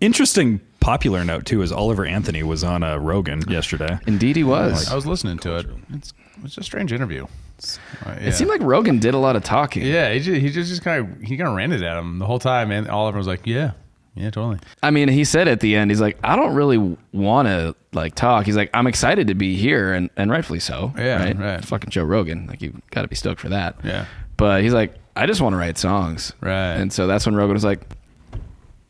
Interesting popular note too is Oliver Anthony was on uh, Rogan yesterday. Indeed, he was. I was listening to it. It's it's a strange interview. Uh, yeah. It seemed like Rogan did a lot of talking. yeah, he just, he just, just kind of he kind of ranted at him the whole time, and Oliver was like, "Yeah, yeah, totally." I mean, he said at the end, he's like, I don't really want to like talk. He's like, I'm excited to be here, and, and rightfully so. Yeah, right. right. Fucking Joe Rogan, like you got to be stoked for that. Yeah. But he's like, I just want to write songs. Right. And so that's when Rogan was like,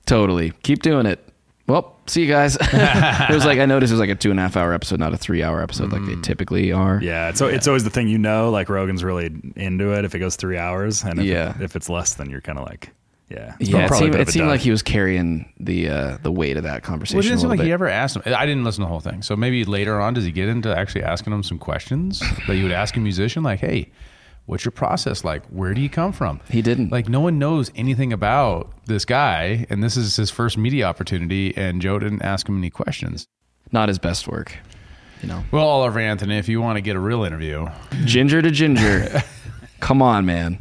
totally, keep doing it. Well, see you guys. it was like I noticed it was like a two and a half hour episode, not a three hour episode like Mm. they typically are. Yeah, so it's always the thing you know, like Rogan's really into it if it goes three hours, and if, Yeah. if it's less, then you're kind of like, yeah, it's Yeah, it probably a seemed, bit it a seemed dud. like he was carrying the uh, the weight of that conversation. Well, it didn't a seem little like he bit. ever asked him. I didn't listen to the whole thing, so maybe later on, does he get into actually asking him some questions that you would ask a musician, like, "Hey, what's your process like? Where do you come from?" He didn't. Like, no one knows anything about this guy, and this is his first media opportunity, and Joe didn't ask him any questions. not his best work. You know, Well, Oliver Anthony, if you want to get a real interview, ginger to ginger. Come on, man.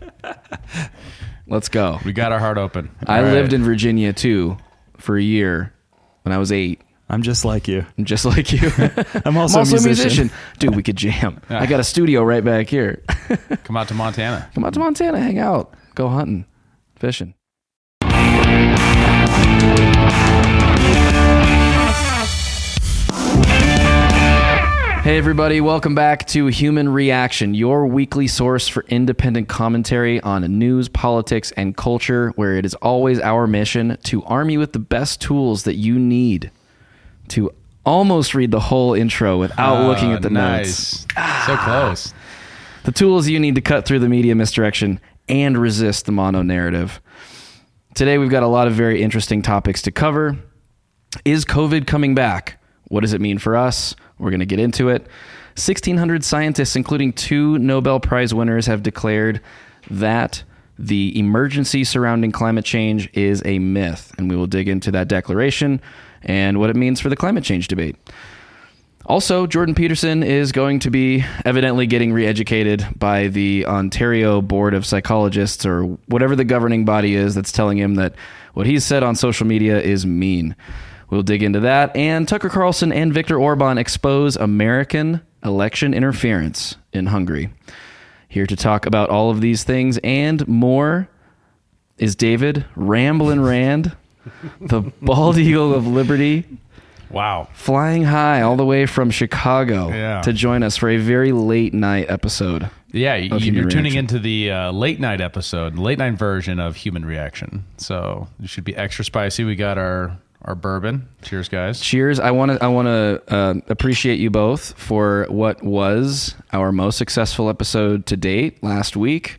Let's go. we got our heart open. I All right. lived in Virginia too for a year when I was eight. I'm just like you. I'm just like you. I'm also, I'm also a musician. Dude, we could jam. I got a studio right back here. Come out to Montana. Come out to Montana, hang out, go hunting, fishing. Hey, everybody, welcome back to Human Reaction, your weekly source for independent commentary on news, politics, and culture, where it is always our mission to arm you with the best tools that you need to almost read the whole intro without ah, looking at the notes. nice. So ah. close. The tools you need to cut through the media misdirection and resist the mono narrative. Today, we've got a lot of very interesting topics to cover. Is COVID coming back? What does it mean for us? We're going to get into it. 1,600 scientists, including two Nobel Prize winners, have declared that the emergency surrounding climate change is a myth. And we will dig into that declaration and what it means for the climate change debate. Also, Jordan Peterson is going to be evidently getting re educated by the Ontario Board of Psychologists or whatever the governing body is that's telling him that what he's said on social media is mean. We'll dig into that. And Tucker Carlson and Viktor Orban expose American election interference in Hungary. Here to talk about all of these things and more is David Ramblin' Rand, the bald eagle of liberty Wow. flying high all the way from Chicago Yeah. to join us for a very late night episode. Yeah, you, Human you're tuning Reaction. into the uh, late night episode, late night version of Human Reaction. So it should be extra spicy. We got our our bourbon. Cheers, guys. Cheers! I want to I want to uh, appreciate you both for what was our most successful episode to date last week.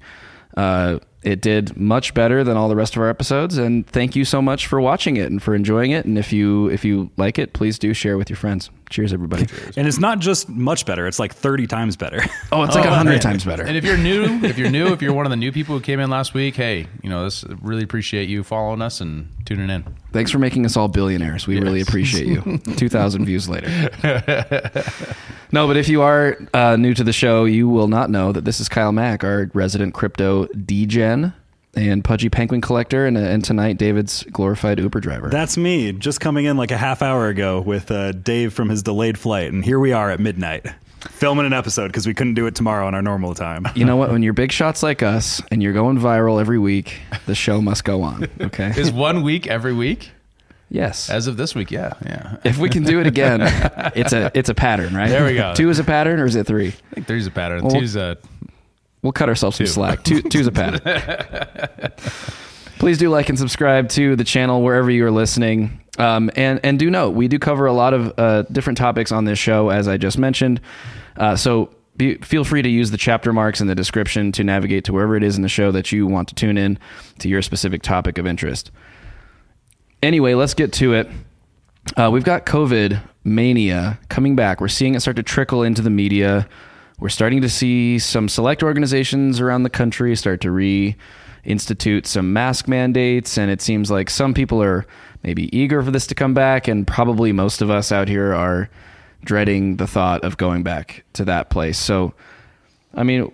Uh, it did much better than all the rest of our episodes, and thank you so much for watching it and for enjoying it. And if you if you like it, please do share with your friends. Cheers, everybody! And it's not just much better; it's like 30 times better. Oh, it's like a Oh, hundred man. times better. And if you're new, if you're new, if you're one of the new people who came in last week, hey, you know, this really appreciate you following us and tuning in. Thanks for making us all billionaires. We really appreciate you. 2,000 views later. no, but if you are uh, new to the show, you will not know that this is Kyle Mack, our resident crypto degen and pudgy penguin collector, and, uh, and tonight, David's glorified Uber driver. That's me, just coming in like a half hour ago with uh, Dave from his delayed flight, and here we are at midnight, filming an episode because we couldn't do it tomorrow on our normal time. you know what? When you're big shots like us and you're going viral every week, the show must go on. Okay. Is one week every week? yes. As of this week, yeah, yeah. if we can do it again, it's a it's a pattern, right? There we go. Two is a pattern, or is it three? I think three's a pattern. Well, Two's a We'll cut ourselves some slack. Two, two's a pattern. Please do like and subscribe to the channel wherever you are listening. Um, and and do note we do cover a lot of uh, different topics on this show, as I just mentioned. Uh, so be, feel free to use the chapter marks in the description to navigate to wherever it is in the show that you want to tune in to your specific topic of interest. Anyway, let's get to it. Uh, we've got COVID mania coming back. We're seeing it start to trickle into the media. We're starting to see some select organizations around the country start to reinstitute some mask mandates, and it seems like some people are maybe eager for this to come back, and probably most of us out here are dreading the thought of going back to that place. So, I mean,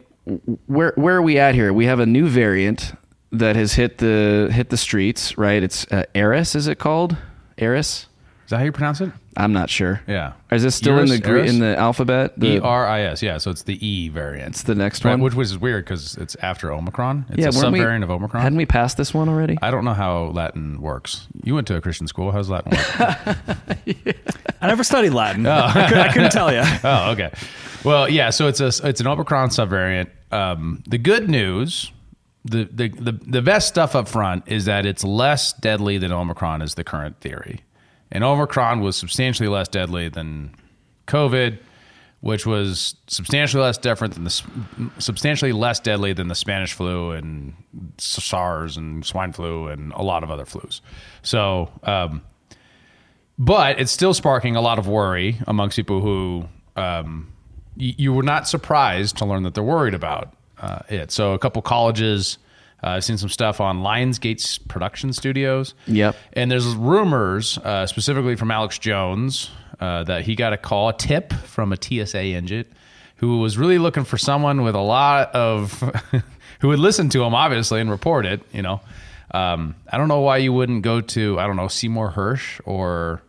where where are we at here? We have a new variant that has hit the hit the streets, right? It's uh, Eris, is it called? Eris. Is that how you pronounce it? I'm not sure. Yeah. Is this still in the gre- Eris? in the alphabet? The, E R I S. Yeah. So it's the E variant. It's the next Right, one. which, which is weird because it's after Omicron. It's yeah, a weren't we- subvariant of Omicron. Hadn't we passed this one already? I don't know how Latin works. You went to a Christian school. How's Latin work? I never studied Latin. I, could, I couldn't tell you. oh, okay. Well, yeah. So it's a it's an Omicron subvariant. Um, the good news, the, the the the best stuff up front is that it's less deadly than Omicron is the current theory, and Omicron was substantially less deadly than COVID, which was substantially less different than the substantially less deadly than the Spanish flu and SARS and swine flu and a lot of other flus. So. Um, but it's still sparking a lot of worry amongst people who um, y- you were not surprised to learn that they're worried about uh, it. So a couple colleges. Uh, I've seen some stuff on Lionsgate's production studios. Yep. And there's rumors, uh, specifically from Alex Jones, uh, that he got a call, a tip from a TSA agent who was really looking for someone with a lot of, who would listen to him, obviously, and report it, you know. Um, I don't know why you wouldn't go to, I don't know, Seymour Hersh or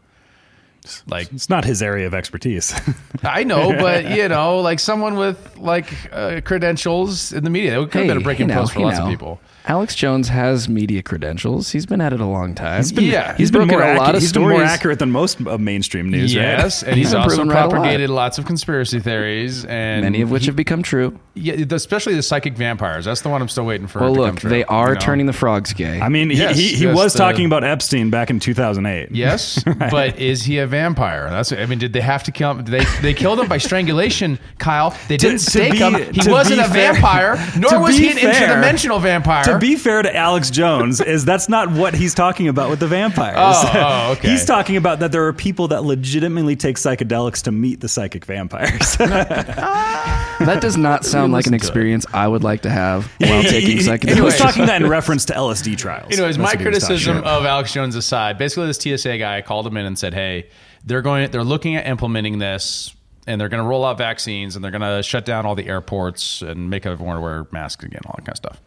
like It's not his area of expertise. I know, but you know, like someone with like uh, credentials in the media, that could have been a breaking hey now, post for lots now. of people. Alex Jones has media credentials. He's been at it a long time. He's been, Yeah. he's He's been broken more a lot accu- of he's been more accurate than most of mainstream news. Yes, right? and he's He's been also proven right a lot. propagated lots of conspiracy theories, and many of which have become true. yeah, especially the psychic vampires. That's the one I'm still waiting for. Well, to look, come true, they are you know? turning the frogs gay. I mean, he, Yes, he, he yes, was the- talking about Epstein back in 2008. Yes, but is he a vampire? That's. I mean, did they have to kill him? They they killed him by strangulation, Kyle. They didn't to stake be- him. He wasn't a fair- vampire, nor was he an fair- interdimensional vampire. To be fair to Alex Jones, is that's not what he's talking about with the vampires. Oh, oh, okay. he's talking about that there are people that legitimately take psychedelics to meet the psychic vampires. that does not sound like an listen to it. experience I would like to have while taking he, he- psychedelics. he was talking that in reference to LSD trials. Anyways, That's my what he was talking criticism of Alex Jones aside, basically this TSA guy called him in and said, "Hey, they're going, they're looking at implementing this, and they're going to roll out vaccines, and they're going to shut down all the airports and make everyone wear masks again, all that kind of stuff."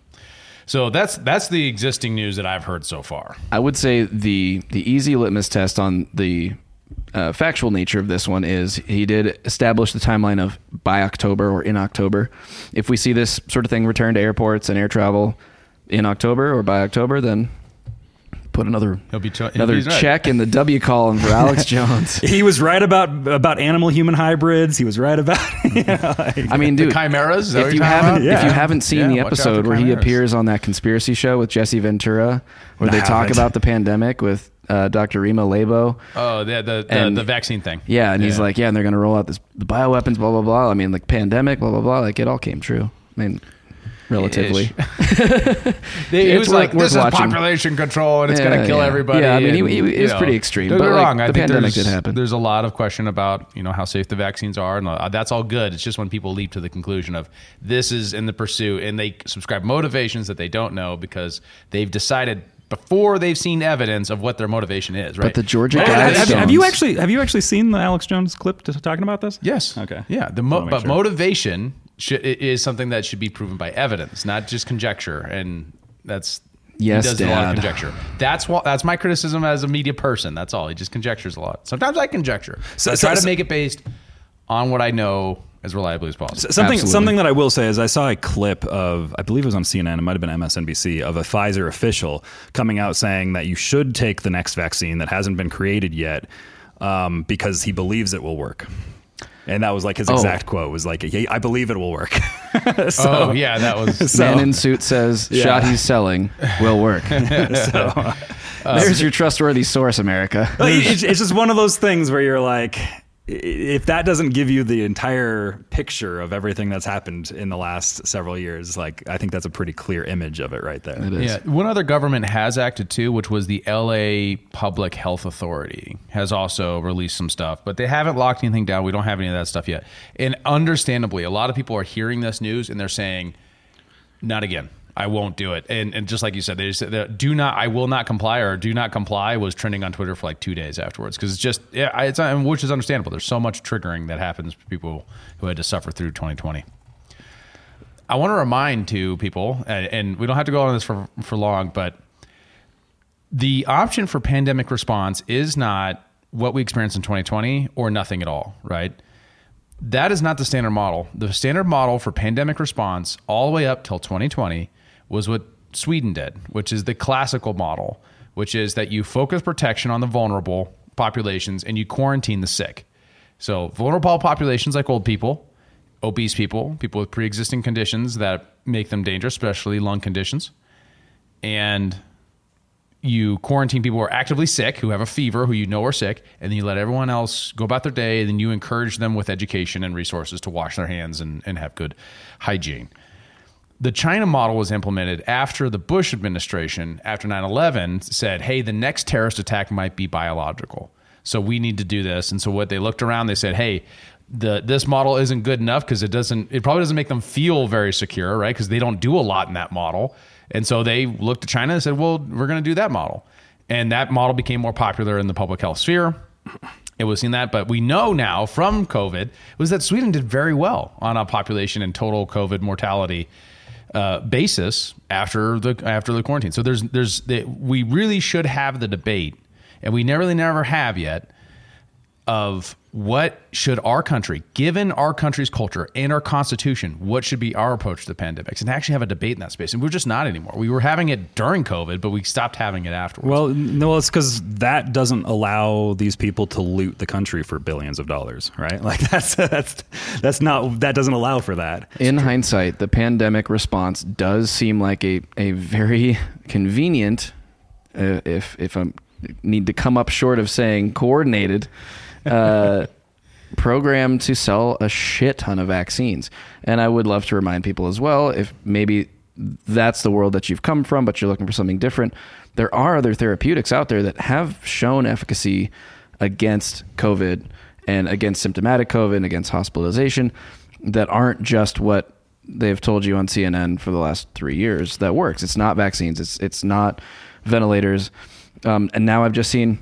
So that's that's the existing news that I've heard so far. I would say the the easy litmus test on the uh, factual nature of this one is he did establish the timeline of by October or in October. If we see this sort of thing return to airports and air travel in October or by October, then put another He'll be he'll another be right. check in the W column for Alex Jones. He was right about about animal human hybrids. He was right about. You know, like- I mean, The dude, chimeras. If you haven't about? if you haven't seen Yeah, the watch out for episode where he appears on that conspiracy show with Jesse Ventura, where I they talk about the pandemic with uh, Dr. Rima Laibow. Oh, the the, the, And- the vaccine thing. Yeah, and he's like, yeah, and they're gonna roll out this the bioweapons, blah blah blah. I mean, like pandemic, blah blah blah. Like it all came true. I mean, relatively. They, he It's was like, "This is watching. population control, and it's Yeah, going to kill yeah. everybody." Yeah, I mean, he- and, he- he you was pretty extreme, Don't but, get me like, wrong. I the think pandemic there's, did happen. There's a lot of question about you know how safe the vaccines are, and uh, that's all good. It's just when people leap to the conclusion of this is in the pursuit, and they subscribe motivations that they don't know because they've decided before they've seen evidence of what their motivation is. Right? But the Georgia have, have- have you actually have you actually seen the Alex Jones clip talking about this? Yes. Okay. Yeah. The mo- but sure. motivation should, i- is something that should be proven by evidence, not just conjecture. And that's Yes, he does a lot of conjecture. That's what that's my criticism as a media person. That's all. He just conjectures a lot. Sometimes I conjecture. So, So- I try so- to make it based on what I know as reliably as possible. Something Absolutely. something that I will say is I saw a clip of I believe it was on CNN, it might have been MSNBC, of a Pfizer official coming out saying that you should take the next vaccine that hasn't been created yet um, because he believes it will work. And that was like his Oh. exact quote was like, "Yeah, "I believe it will work." so, oh yeah, that was. so- Man in suit says shot he's selling will work. so uh, There's your trustworthy source, America. It's, it's just one of those things where you're like, i- if that doesn't give you the entire picture of everything that's happened in the last several years, like I think that's a pretty clear image of it right there. It is. Yeah, one other government has acted too, which was the LA Public Health Authority has also released some stuff, but they haven't locked anything down. We don't have any of that stuff yet. And understandably, a lot of people are hearing this news and they're saying, "Not again. I won't do it." And and just like you said, they they do not. I will not comply or do not comply was trending on Twitter for like two days afterwards because it's just yeah, it's which is understandable. There's so much triggering that happens for people who had to suffer through 2020. I want to remind to people, and, and we don't have to go on this for for long, but the option for pandemic response is not what we experienced in 2020 or nothing at all, right? That is not the standard model. The standard model for pandemic response all the way up till 2020 was what Sweden did, which is the classical model, which is that you focus protection on the vulnerable populations and you quarantine the sick. So, vulnerable populations like old people, obese people, people with pre existing conditions that make them dangerous, especially lung conditions. And you quarantine people who are actively sick, who have a fever, who you know are sick, and then you let everyone else go about their day, and then you encourage them with education and resources to wash their hands and, and have good hygiene. The China model was implemented after the Bush administration, after 9 11, said, hey, the next terrorist attack might be biological. So we need to do this. And so what they looked around, they said, hey, the this model isn't good enough because it doesn't it probably doesn't make them feel very secure, right? Because they don't do a lot in that model. And so they looked to China and said, well, we're going to do that model. And that model became more popular in the public health sphere. It was seen that, but we know now from COVID was that Sweden did very well on a population and total COVID mortality uh, basis after the after the quarantine. So there's there's the, we really should have the debate, and we never really never have yet of what should our country, given our country's culture and our constitution, what should be our approach to the pandemics and actually have a debate in that space. And we're just not anymore. We were having it during COVID, but we stopped having it afterwards. Well, no, it's because that doesn't allow these people to loot the country for billions of dollars, right? Like that's that's that's not that doesn't allow for that. In hindsight, the pandemic response does seem like a a very convenient, uh, if if I need to come up short of saying coordinated uh, program to sell a shit ton of vaccines. And I would love to remind people as well if maybe that's the world that you've come from, but you're looking for something different. There are other therapeutics out there that have shown efficacy against COVID and against symptomatic COVID and against hospitalization that aren't just what they've told you on CNN for the last three years that works. It's not vaccines. It's it's not ventilators. Um, and now I've just seen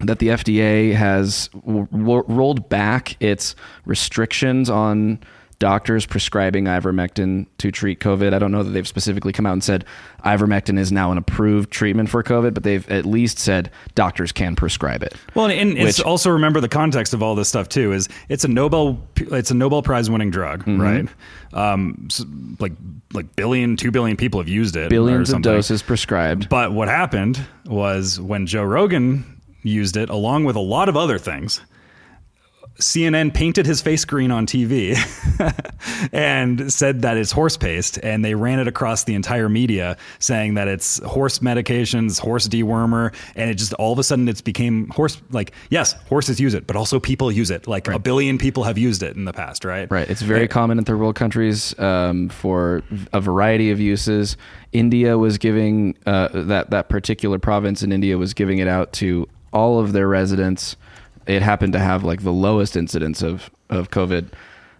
that the FDA has w- rolled back its restrictions on doctors prescribing ivermectin to treat COVID. I don't know that they've specifically come out and said ivermectin is now an approved treatment for COVID, but they've at least said doctors can prescribe it. Well, and, and it's also remember the context of all this stuff too is it's a Nobel it's a Nobel Prize winning drug, mm-hmm. right? Um, so like like billion, two billion people have used it, billions of doses prescribed. But what happened was when Joe Rogan used it along with a lot of other things. CNN painted his face green on TV and said that it's horse paste, and they ran it across the entire media saying that it's horse medications, horse dewormer, and it just all of a sudden it's became horse like yes, horses use it, but also people use it. Like right. a billion people have used it in the past, right? Right. It's very common in third world countries um, for a variety of uses. India was giving uh, that that particular province in India was giving it out to all of their residents. It happened to have like the lowest incidence of of COVID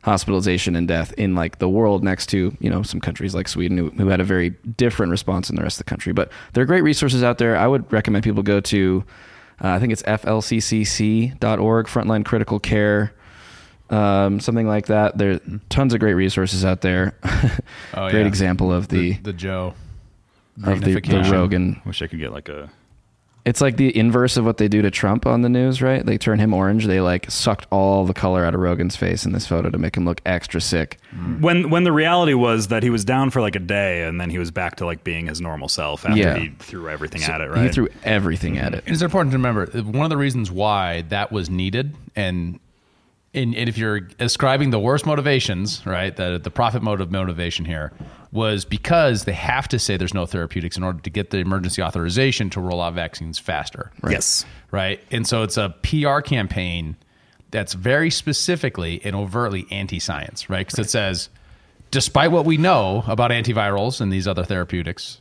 hospitalization and death in like the world next to you know some countries like Sweden who, who had a very different response than the rest of the country. But there are great resources out there. I would recommend people go to uh, I think it's flccc.org, Frontline Critical Care. Um, something like that. There are tons of great resources out there. oh, great yeah. example of the the, the Joe of the, the Rogan. Wish I could get like a it's like the inverse of what they do to Trump on the news, right? They turn him orange. They like sucked all the color out of Rogan's face in this photo to make him look extra sick. Mm. When when the reality was that he was down for like a day and then he was back to like being his normal self after yeah. he threw everything so at it, right? He threw everything mm-hmm. at it. And it's important to remember one of the reasons why that was needed and and, and if you're ascribing the worst motivations, right, the the profit motive motivation here was because they have to say there's no therapeutics in order to get the emergency authorization to roll out vaccines faster. Right? Yes, right, and so it's a PR campaign that's very specifically and overtly anti-science, right? Because right. it says, despite what we know about antivirals and these other therapeutics,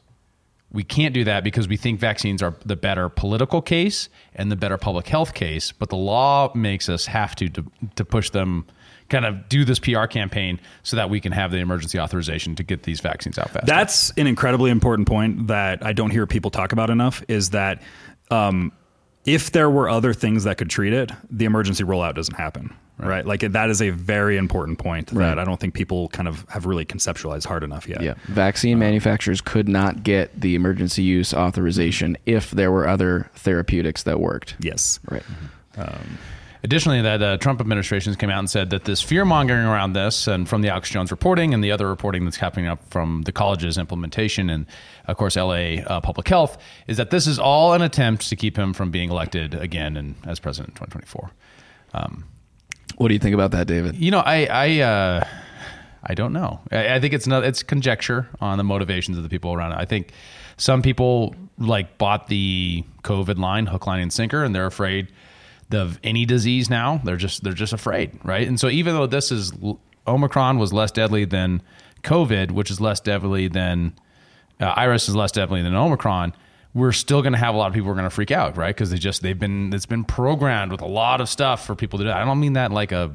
we can't do that because we think vaccines are the better political case and the better public health case, but the law makes us have to to, to push them kind of do this PR campaign so that we can have the emergency authorization to get these vaccines out fast. That's an incredibly important point that I don't hear people talk about enough is that um, if there were other things that could treat it, the emergency rollout doesn't happen. Right. Like that is a very important point that Right. I don't think people kind of have really conceptualized hard enough yet. Yeah. Vaccine uh, manufacturers could not get the emergency use authorization if there were other therapeutics that worked. Yes. Right. Mm-hmm. Um, Additionally, that uh, Trump administration came out and said that this fear mongering around this, and from the Alex Jones reporting and the other reporting that's happening up from the college's implementation and, of course, LA uh, Public Health, is that this is all an attempt to keep him from being elected again and as president in 2024. What do you think about that, David? You know, I I uh, I don't know. I, I think it's not. It's conjecture on the motivations of the people around it. I think some people like bought the COVID line, hook, line, and sinker, and they're afraid of any disease now. They're just they're just afraid, right? And so even though this is Omicron was less deadly than COVID, which is less deadly than uh, Eris is less deadly than Omicron. We're still going to have a lot of people who are going to freak out, right? Because they just they've been it's been programmed with a lot of stuff for people to do. I don't mean that like a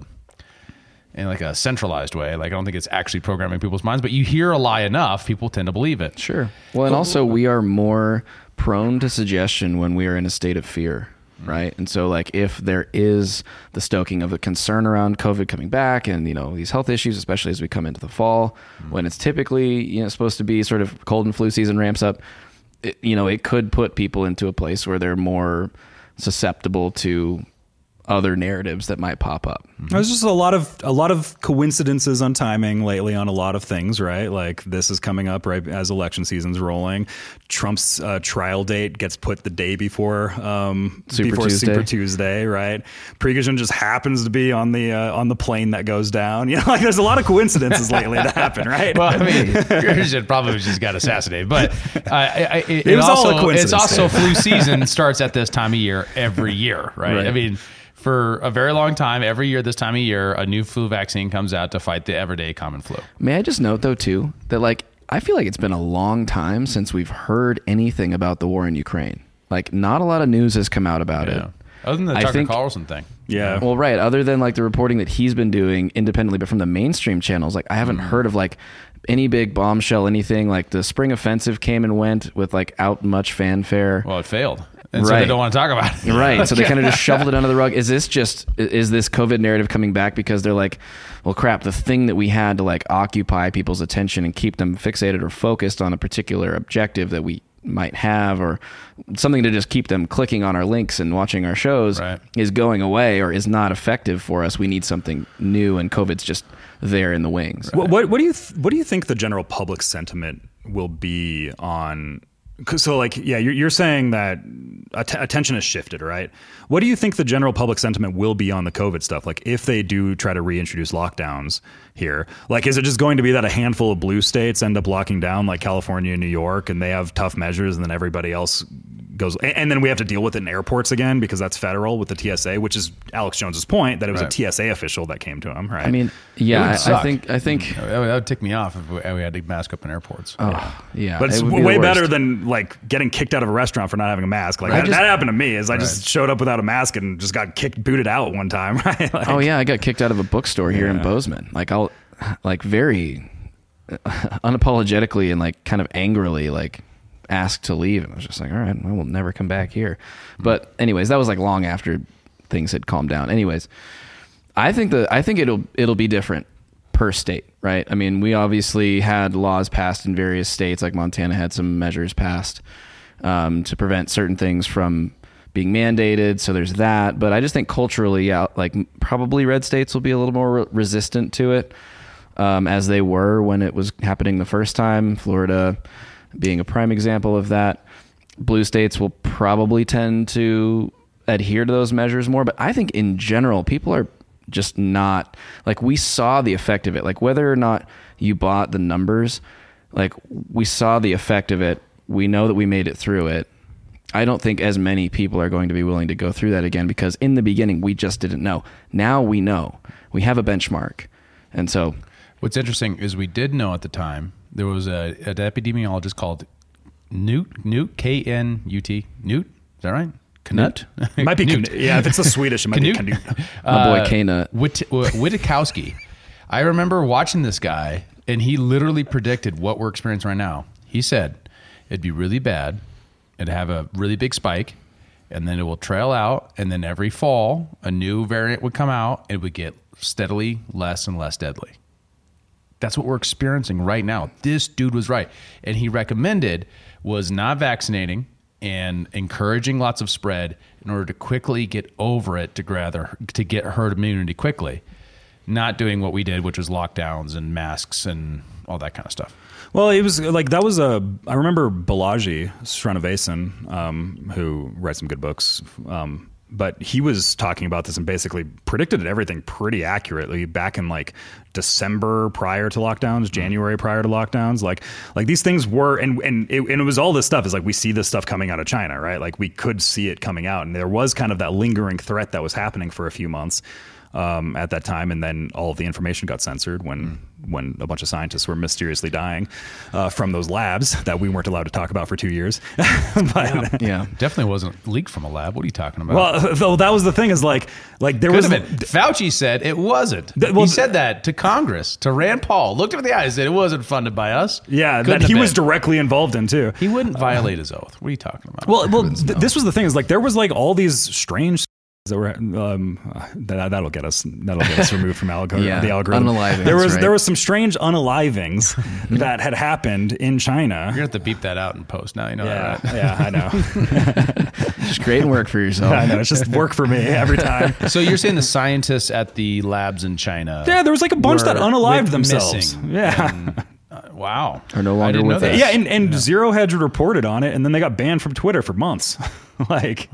in like a centralized way. Like I don't think it's actually programming people's minds, but you hear a lie enough, people tend to believe it. Sure. Well, and also we are more prone to suggestion when we are in a state of fear, Mm-hmm. right? And so, like, if there is the stoking of a concern around COVID coming back, and you know these health issues, especially as we come into the fall, mm-hmm. when it's typically you know supposed to be sort of cold and flu season ramps up, it, you know, it could put people into a place where they're more susceptible to other narratives that might pop up. There's just a lot of a lot of coincidences on timing lately on a lot of things, right? Like this is coming up right as election season's rolling. Trump's uh, trial date gets put the day before um, Super before Tuesday. Super Tuesday, right? Prigozhin just happens to be on the uh, on the plane that goes down. You know, like there's a lot of coincidences lately that happen, right? Well, I mean, Christian probably just got assassinated, but uh, I, I, it, It was all a also, coincidence, It's also flu season starts at this time of year every year, right? Right. I mean, for a very long time, every year this time of year, a new flu vaccine comes out to fight the everyday common flu. May I just note though too that like I feel like it's been a long time since we've heard anything about the war in Ukraine. Like not a lot of news has come out about Yeah. it. Other than the I Tucker think- Carlson thing. yeah. Well, right. Other than like the reporting that he's been doing independently, but from the mainstream channels, like I haven't Mm-hmm. heard of like any big bombshell, anything like the spring offensive came and went with like out much fanfare. Well, it failed. And so they Right. don't want to talk about it. Right. So they kind of just shoveled it under the rug. Is this just is this COVID narrative coming back because they're like, well, crap, the thing that we had to like occupy people's attention and keep them fixated or focused on a particular objective that we might have or something to just keep them clicking on our links and watching our shows Right. is going away or is not effective for us. We need something new and COVID's just there in the wings. What, what what do you th- what do you think the general public sentiment will be on? So like yeah, you're, you're saying that att- attention has shifted, right? What do you think the general public sentiment will be on the COVID stuff? Like if they do try to reintroduce lockdowns here, like is it just going to be that a handful of blue states end up locking down, like California and New York, and they have tough measures, and then everybody else goes, and, and then we have to deal with it in airports again because that's federal with the TSA, which is Alex Jones's point that it was Right. a TSA official that came to him, right? I mean, yeah, I, I think I think mm. That would, that would tick me off if we, we had to mask up in airports. oh, yeah, But it's it would be way better than like getting kicked out of a restaurant for not having a mask. Like I that, just- that happened to me. Is I just showed up without a mask and just got kicked, booted out one time. Right? Like, Oh yeah, I got kicked out of a bookstore here in Bozeman. Like I'll like very uh, unapologetically and like kind of angrily like asked to leave and I was just like, "All right, I will never come back here." But anyways, that was like long after things had calmed down. Anyways, I think the I think it'll it'll be different per state, right? I mean, we obviously had laws passed in various states like Montana had some measures passed um, to prevent certain things from being mandated. So there's that. But I just think culturally, yeah, like probably red states will be a little more re- resistant to it um, as they were when it was happening the first time. Florida being a prime example of that. Blue states will probably tend to adhere to those measures more. But I think in general, people are just not like we saw the effect of it. Like whether or not you bought the numbers, like we saw the effect of it. We know that we made it through it. I don't think as many people are going to be willing to go through that again because in the beginning we just didn't know. Now we know. We have a benchmark. And so What's interesting is we did know at the time there was a, an epidemiologist called Newt Newt K N U T Newt. Is that right? Knut. Might be Knut. Yeah. If it's a Swedish, it might Canute? be Canute. my boy Uh, Kana Wit- uh, Wittkowski. I remember watching this guy, and he literally predicted what we're experiencing right now. He said it'd be really bad, it'd have a really big spike, and then it will trail out, and then every fall a new variant would come out. And it would get steadily less and less deadly. That's what we're experiencing right now. This dude was right, and he recommended was not vaccinating and encouraging lots of spread in order to quickly get over it to gather to get herd immunity quickly, not doing what we did, which was lockdowns and masks and all that kind of stuff. Well, it was like that was a. I remember Balaji Srinivasan, um, who writes some good books. Um, but he was talking about this and basically predicted everything pretty accurately back in like December prior to lockdowns, hmm. January prior to lockdowns. Like like these things were and and it, and it was all this stuff is like we see this stuff coming out of China, right? Like we could see it coming out, and there was kind of that lingering threat that was happening for a few months um, at that time, and then all of the information got censored when when a bunch of scientists were mysteriously dying uh, from those labs that we weren't allowed to talk about for two years. but, Yeah. Definitely wasn't leaked from a lab. What are you talking about? Well, though that was the thing is like like there Could was. Fauci said it wasn't. Th- well, he said that to Congress, to Rand Paul. Looked him in the eyes, said it wasn't funded by us. yeah Couldn't that he was directly involved in too. He wouldn't violate his oath. What are you talking about? Well, well, th- this was the thing is like there was like all these strange that were um, that that'll get us that'll get us removed from algorithm. Yeah, the algorithm. unalivings, There was right? there was some strange unalivings that had happened in China. You're gonna have to beep that out in post now. You know Yeah, that, right? yeah, I know. Just creating work for yourself. I know. It's just work for me every time. So you're saying the scientists at the labs in China? Yeah, there was like a bunch that unalived themselves. Yeah. and, uh, wow. Are no longer with that. us. Yeah, and, and Zero Hedge reported on it, and then they got banned from Twitter for months. like,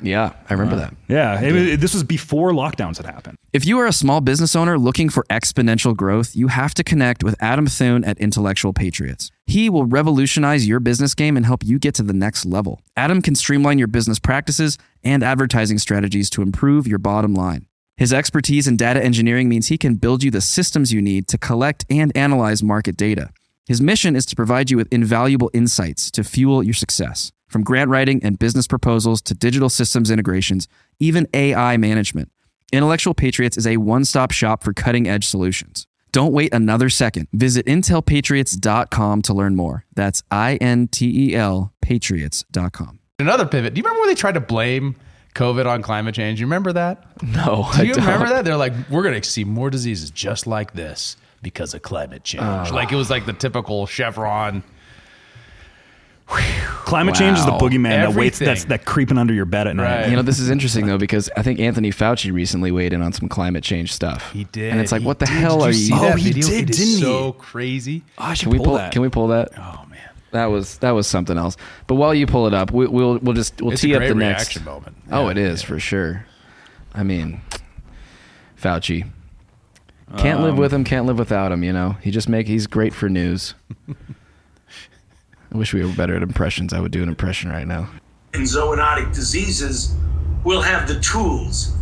Yeah, I remember that. yeah, it, was- this was before lockdowns had happened. If you are a small business owner looking for exponential growth, you have to connect with Adam Thuen at Intellectual Patriots. He will revolutionize your business game and help you get to the next level. Adam can streamline your business practices and advertising strategies to improve your bottom line. His expertise in data engineering means he can build you the systems you need to collect and analyze market data. His mission is to provide you with invaluable insights to fuel your success. From grant writing and business proposals to digital systems integrations, even AI management. Intellectual Patriots is a one stop shop for cutting edge solutions. Don't wait another second. Visit intelpatriots.com to learn more. That's I N T E L patriots.com. Another pivot. Do you remember when they tried to blame COVID on climate change? You remember that? No, Do you remember that? They're like, we're going to see more diseases just like this because of climate change. Oh. like it was like the typical Chevron. Climate change is the Wow. boogeyman that waits that's that creeping under your bed at night. Right. You know, this is interesting though because I think Anthony Fauci recently weighed in on some climate change stuff. He did. and it's like, He what the did. hell Did are you? See you? Oh, he video? did, It is didn't he? So crazy. Oh, should Can we pull, pull? that. Can we pull that? Oh man, That was that was something else. But while you pull it up, we, we'll we'll just we'll it's tee a up the next. reaction moment. Oh, it is yeah. for sure. I mean, Fauci can't Um, live with him, can't live without him. You know, he just make he's great for news. I wish we were better at impressions. I would do an impression right now. in zoonotic diseases we'll have the tools.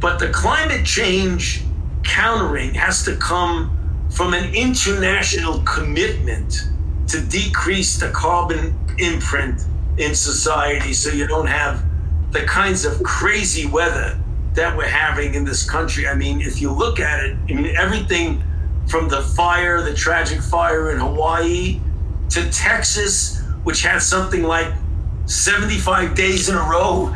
But the climate change countering has to come from an international commitment to decrease the carbon imprint in society so you don't have the kinds of crazy weather that we're having in this country. I mean, if you look at it, I mean, everything from the fire, the tragic fire in Hawaii, to Texas, which had something like 75 days in a row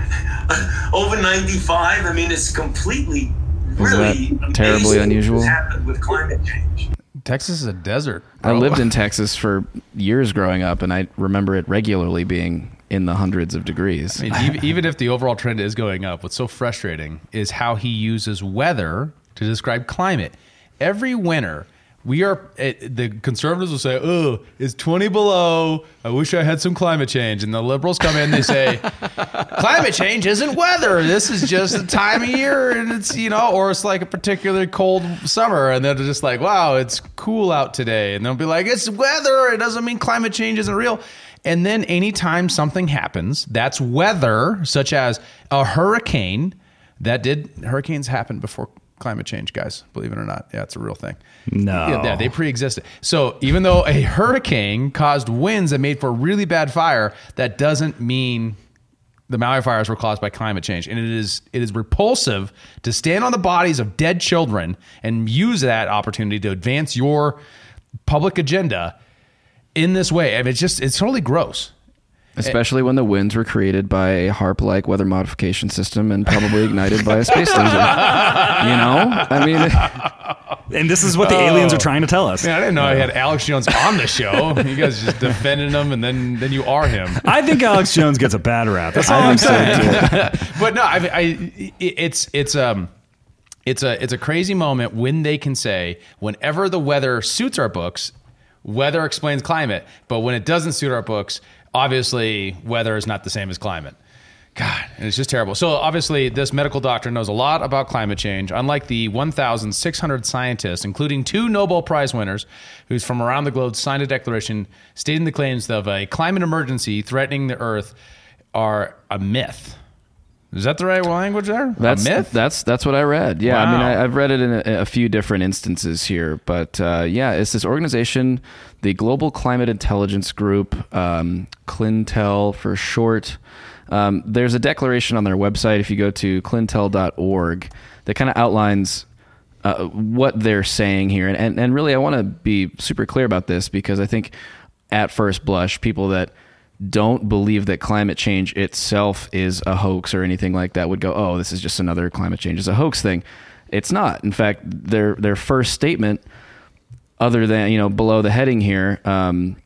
over 95. I mean, it's completely really terribly unusual? what's happened with climate change. Texas is a desert. I lived in Texas for years growing up, and I remember it regularly being in the hundreds of degrees. I mean, even, even if the overall trend is going up, what's so frustrating is how he uses weather to describe climate. Every winter, we are it, the conservatives will say, "Oh, it's 20 below. I wish I had some climate change." And the liberals come in, they say, "Climate change isn't weather. This is just a time of year, and it's you know, or it's like a particularly cold summer." And they're just like, "Wow, it's cool out today," and they'll be like, "It's weather. It doesn't mean climate change isn't real." And then anytime something happens, that's weather, such as a hurricane. That did hurricanes happen before climate change, guys? Believe it or not, yeah, it's a real thing. No. Yeah, yeah, they pre-existed. So even though a hurricane caused winds that made for really bad fire, that doesn't mean the Maui fires were caused by climate change. And it is it is repulsive to stand on the bodies of dead children and use that opportunity to advance your public agenda in this way. I mean, it's just it's totally gross. Especially when the winds were created by a harp-like weather modification system and probably ignited by a space laser. You know, I mean, And this is what the aliens are trying to tell us. Man, I didn't know I had Alex Jones on the show. You guys just defending him, and then then you are him. I think Alex Jones gets a bad rap. That's all I I'm saying. so too. but no, I, I it's it's um it's a it's a crazy moment when they can say whenever the weather suits our books, weather explains climate, but when it doesn't suit our books, obviously weather is not the same as climate. God, and it's just terrible. So obviously, this medical doctor knows a lot about climate change. Unlike the 1,600 scientists, including two Nobel Prize winners, who's from around the globe signed a declaration stating the claims of a climate emergency threatening the Earth are a myth. Is that the right language there? That's a myth. That's that's what I read. Yeah, I mean, I, I've read it in a, a few different instances here, but uh, yeah, it's this organization, the Global Climate Intelligence Group, um, Clintel for short. Um, there's a declaration on their website. If you go to clintel.org, that kind of outlines uh, what they're saying here. And, and, and really, I want to be super clear about this because I think at first blush, people that don't believe that climate change itself is a hoax or anything like that would go, oh, this is just another climate change is a hoax thing. It's not. In fact, their their first statement, other than you know below the heading here, um,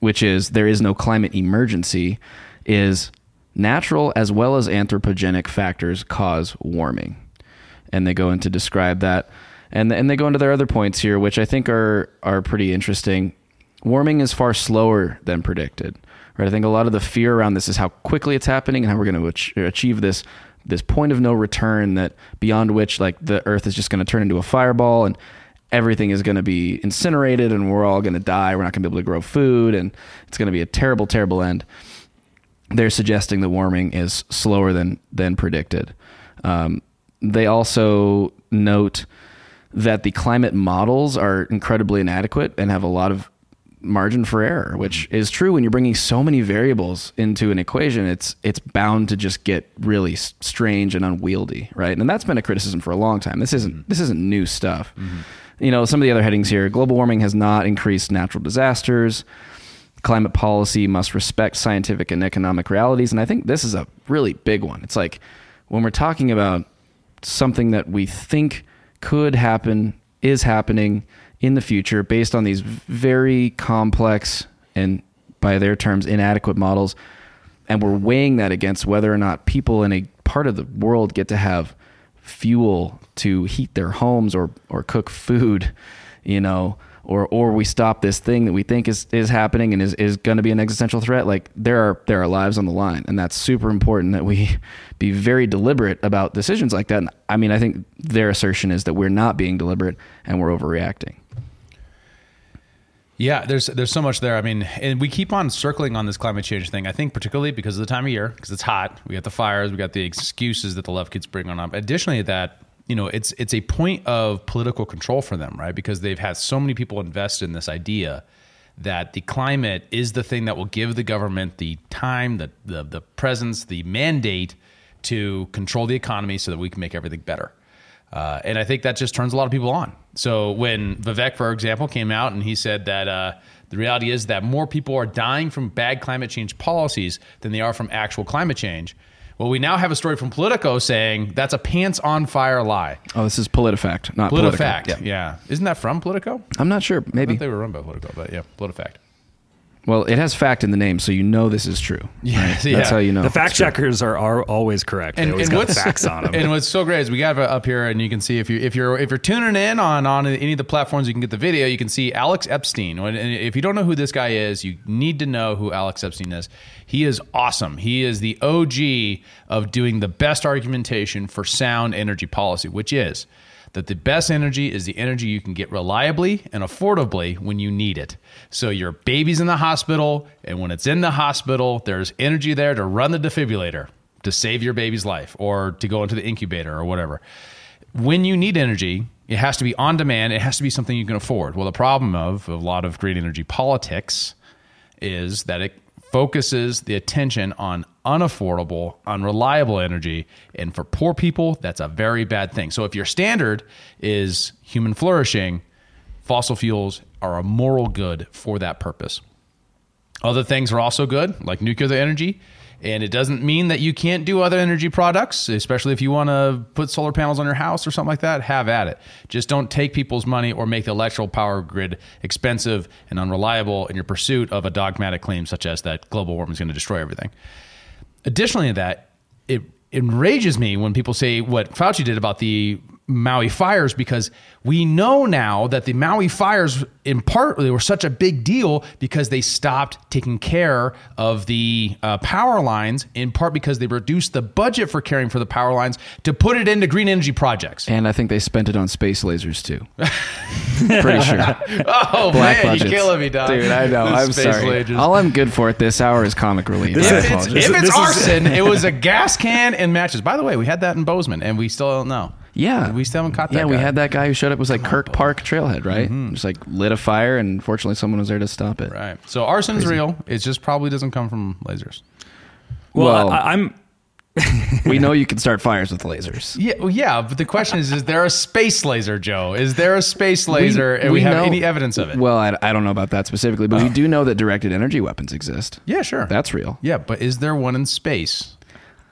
which is there is no climate emergency, is natural as well as anthropogenic factors cause warming. And they go into describe that. And, and they go into their other points here, which I think are, are pretty interesting. Warming is far slower than predicted. Right? I think a lot of the fear around this is how quickly it's happening and how we're going to ach- achieve this this point of no return that beyond which like the earth is just going to turn into a fireball and everything is going to be incinerated and we're all going to die. We're not going to be able to grow food and it's going to be a terrible, terrible end. They're suggesting the warming is slower than than predicted. Um, they also note that the climate models are incredibly inadequate and have a lot of margin for error, which mm-hmm. is true when you're bringing so many variables into an equation. It's it's bound to just get really strange and unwieldy, right? And that's been a criticism for a long time. This isn't mm-hmm. this isn't new stuff. Mm-hmm. You know, some of the other headings here: global warming has not increased natural disasters. Climate policy must respect scientific and economic realities, and I think this is a really big one. It's like when we're talking about something that we think could happen is happening in the future based on these very complex and by their terms inadequate models. And we're weighing that against whether or not people in a part of the world get to have fuel to heat their homes or or cook food you know or or we stop this thing that we think is is happening and is, is going to be an existential threat. Like there are there are lives on the line and that's super important that we be very deliberate about decisions like that. And i mean i think their assertion is that we're not being deliberate and we're overreacting Yeah, there's there's so much there. I mean, and we keep on circling on this climate change thing. I think particularly because of the time of year, because it's hot. We got the fires, we got the excuses that the left keeps bringing up. Additionally, that you know, it's it's a point of political control for them, right? Because they've had so many people invest in this idea that the climate is the thing that will give the government the time, the the, the presence, the mandate to control the economy so that we can make everything better. Uh, and I think that just turns a lot of people on. So when Vivek, for example, came out and he said that uh, the reality is that more people are dying from bad climate change policies than they are from actual climate change. Well, we now have a story from Politico saying that's a pants on fire lie. oh this is politifact not Politico. PolitiFact, Yeah. yeah. Isn't that from Politico? i'm not sure maybe they were run by Politico, but yeah, PolitiFact. Well it has fact in the name so you know this is true Yeah, right? yeah. that's how you know The fact checkers are, are always correct. They always got facts on them. And what's so great is we got up here, and you can see if you if you're if you're tuning in on on any of the platforms, you can get the video. You can see Alex Epstein. And if you don't know who this guy is, you need to know who Alex Epstein is. He is awesome. He is the OG of doing the best argumentation for sound energy policy, which is that the best energy is the energy you can get reliably and affordably when you need it. So your baby's in the hospital, and when it's in the hospital, there's energy there to run the defibrillator to save your baby's life or to go into the incubator or whatever. When you need energy, it has to be on demand. It has to be something you can afford. Well, the problem of a lot of green energy politics is that it focuses the attention on unaffordable, unreliable energy. And for poor people, that's a very bad thing. So if your standard is human flourishing, fossil fuels are a moral good for that purpose. Other things are also good, like nuclear energy. And it doesn't mean that you can't do other energy products, especially if you want to put solar panels on your house or something like that. Have at it. Just don't take people's money or make the electrical power grid expensive and unreliable in your pursuit of a dogmatic claim such as that global warming is going to destroy everything. Additionally to that, it enrages me when people say what Fauci did about the Maui fires because we know now that the Maui fires, in part, they were such a big deal because they stopped taking care of the uh, power lines, in part because they reduced the budget for caring for the power lines to put it into green energy projects. And I think they spent it on space lasers too. Pretty sure. Oh, Black man, budgets. you're killing me, Don. Dude, I know. I'm Space sorry. lasers. All I'm good for at this hour is comic relief. This if it's, if it's is- arson, it was a gas can and matches. By the way, we had that in Bozeman, and we still don't know. yeah, we still haven't caught that Yeah, we had that guy who showed up. It was like Kirk Park Trailhead, right? Mm-hmm. Just like lit a fire, and fortunately, someone was there to stop it. Right. So arson's real. It just probably doesn't come from lasers. Well, Well- I, I'm we know you can start fires with lasers. Yeah, well, yeah, but the question is: Is there a space laser, Joe? Is there a space laser, and we, have know- any evidence of it? Well, I, I don't know about that specifically, but we oh. do know that directed energy weapons exist. yeah, sure. That's real. yeah, but is there one in space?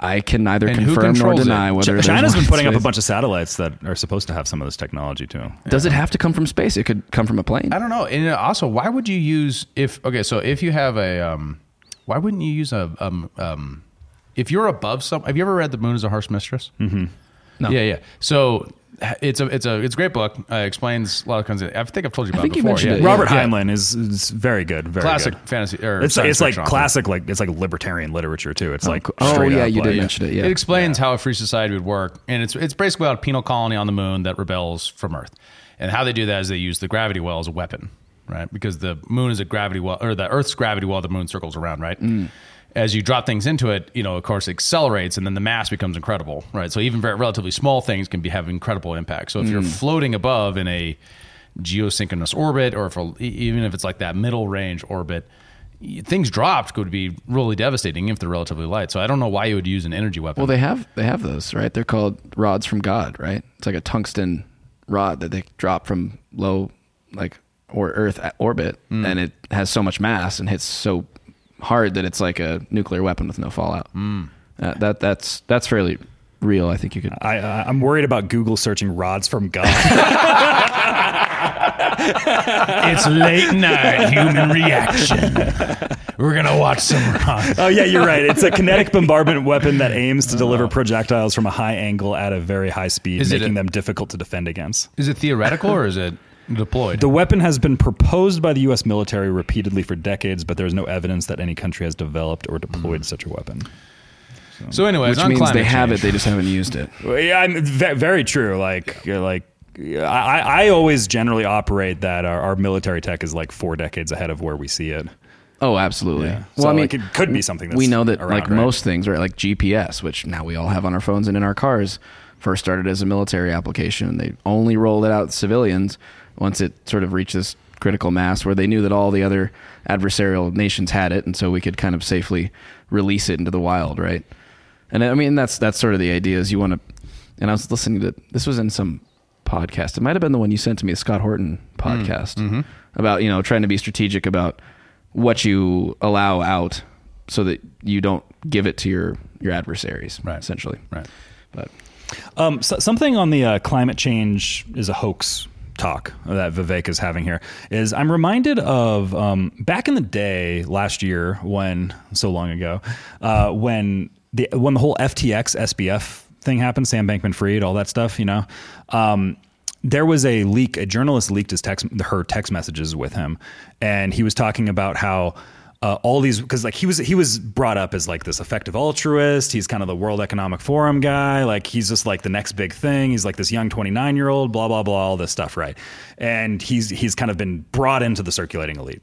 I can neither And confirm nor controls it? deny whether there's China's one been putting up a bunch of satellites that are supposed to have some of this technology too. Does it have to come from space? It could come from a plane. I don't know. And also, why would you use if? Okay, so if you have a, um, why wouldn't you use a, um, um, if you're above some? Have you ever read The Moon is a Harsh Mistress? Mm-hmm. No. Yeah, yeah. So it's a it's a it's a great book. Uh, explains a lot of kinds of. I think I've told you about I think it you before. mentioned yeah. it, Robert Yeah. Heinlein is, is very good. Very classic good. fantasy or It's it's like author. classic, like it's like libertarian literature too. It's like oh, yeah, up, you did like- mention it. Yeah. It explains how a free society would work, and it's it's basically about a penal colony on the moon that rebels from Earth, and how they do that is they use the gravity well as a weapon, right? Because the moon is a gravity well, or the Earth's gravity well, the moon circles around, right? As you drop things into it, you know, of course, it accelerates, and then the mass becomes incredible, right? So even very relatively small things can be have incredible impact. So if you're floating above in a geosynchronous orbit, or if a, even if it's like that middle range orbit, things dropped could be really devastating if they're relatively light. So I don't know why you would use an energy weapon. Well, they have they have those, right? They're called rods from God, right? It's like a tungsten rod that they drop from low, like or Earth orbit, Hmm. and it has so much mass and hits so hard that it's like a nuclear weapon with no fallout. Hmm. Uh, that that's that's fairly real. I think you could. I, I- I'm worried about Google searching rods from God. It's late night human reaction. We're gonna watch some rods. oh yeah, you're right. It's a kinetic bombardment weapon that aims to deliver projectiles from a high angle at a very high speed, Is it making a- them difficult to defend against. Is it theoretical or is it deployed? The weapon has been proposed by the U.S. military repeatedly for decades, but there's no evidence that any country has developed or deployed such a weapon. so, anyways, Which on means they climate have change. it, they just haven't used it. Well, yeah, I'm very true. Like, uh, like I, I always generally operate that our, our military tech is like four decades ahead of where we see it. Oh, absolutely. Yeah. Well, So, I mean, like, it could be something we know that around, like right? most things, right? Like GPS, which now we all have on our phones and in our cars, first started as a military application. They only rolled it out to civilians once it sort of reached this critical mass where they knew that all the other adversarial nations had it, and so we could kind of safely release it into the wild, right? And I mean, that's that's sort of the idea. Is you want to, and I was listening to this was in some podcast. It might have been the one you sent to me, the Scott Horton podcast, about you know trying to be strategic about what you allow out so that you don't give it to your your adversaries, Right. Essentially, Right. But Um, so, something on the uh, climate change is a hoax talk that Vivek is having here is I'm reminded of um, back in the day last year when so long ago uh, when the when the whole FTX SBF thing happened, Sam Bankman Fried, all that stuff, you know. Um, there was a leak. A journalist leaked his text, her text messages with him, and he was talking about how uh, all these because like he was he was brought up as like this effective altruist. He's kind of the World Economic Forum guy. Like he's just like the next big thing. He's like this young twenty nine year old. Blah blah blah. All this stuff, right? And he's he's kind of been brought into the circulating elite.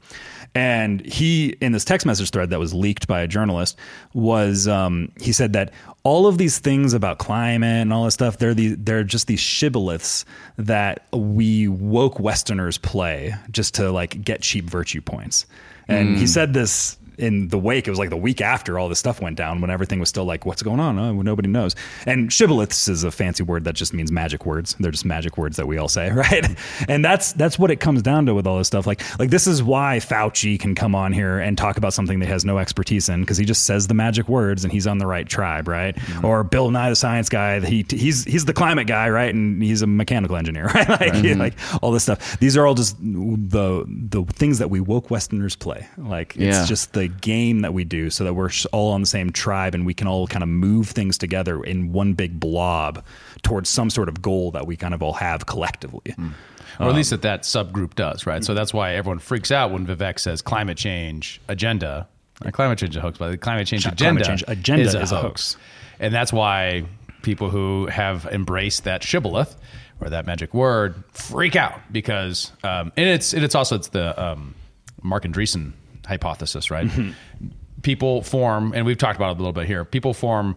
And he in this text message thread that was leaked by a journalist was um, he said that all of these things about climate and all this stuff they're the they're just these shibboleths that we woke Westerners play just to like get cheap virtue points. And he mm. said this in the wake, it was like the week after all this stuff went down when everything was still like, what's going on? Oh, nobody knows. And shibboleths is a fancy word that just means magic words. They're just magic words that we all say, right? And that's that's what it comes down to with all this stuff. Like like this is why Fauci can come on here and talk about something that he has no expertise in because he just says the magic words and he's on the right tribe, right? Mm-hmm. Or Bill Nye the Science Guy, he he's he's the climate guy, right? And he's a mechanical engineer, right? like mm-hmm. like all this stuff. These are all just the the things that we woke Westerners play. Like it's yeah. just the game that we do so that we're all on the same tribe and we can all kind of move things together in one big blob towards some sort of goal that we kind of all have collectively. Mm. Or at um, least that that subgroup does, right? So that's why everyone freaks out when Vivek says climate change agenda. Not climate change is a hoax, but the climate change agenda, climate change agenda is, a, is hoax. a hoax. And that's why people who have embraced that shibboleth or that magic word freak out because, um, and it's and it's also it's the um, Marc Andreessen hypothesis, right? Mm-hmm. People form, and we've talked about it a little bit here. People form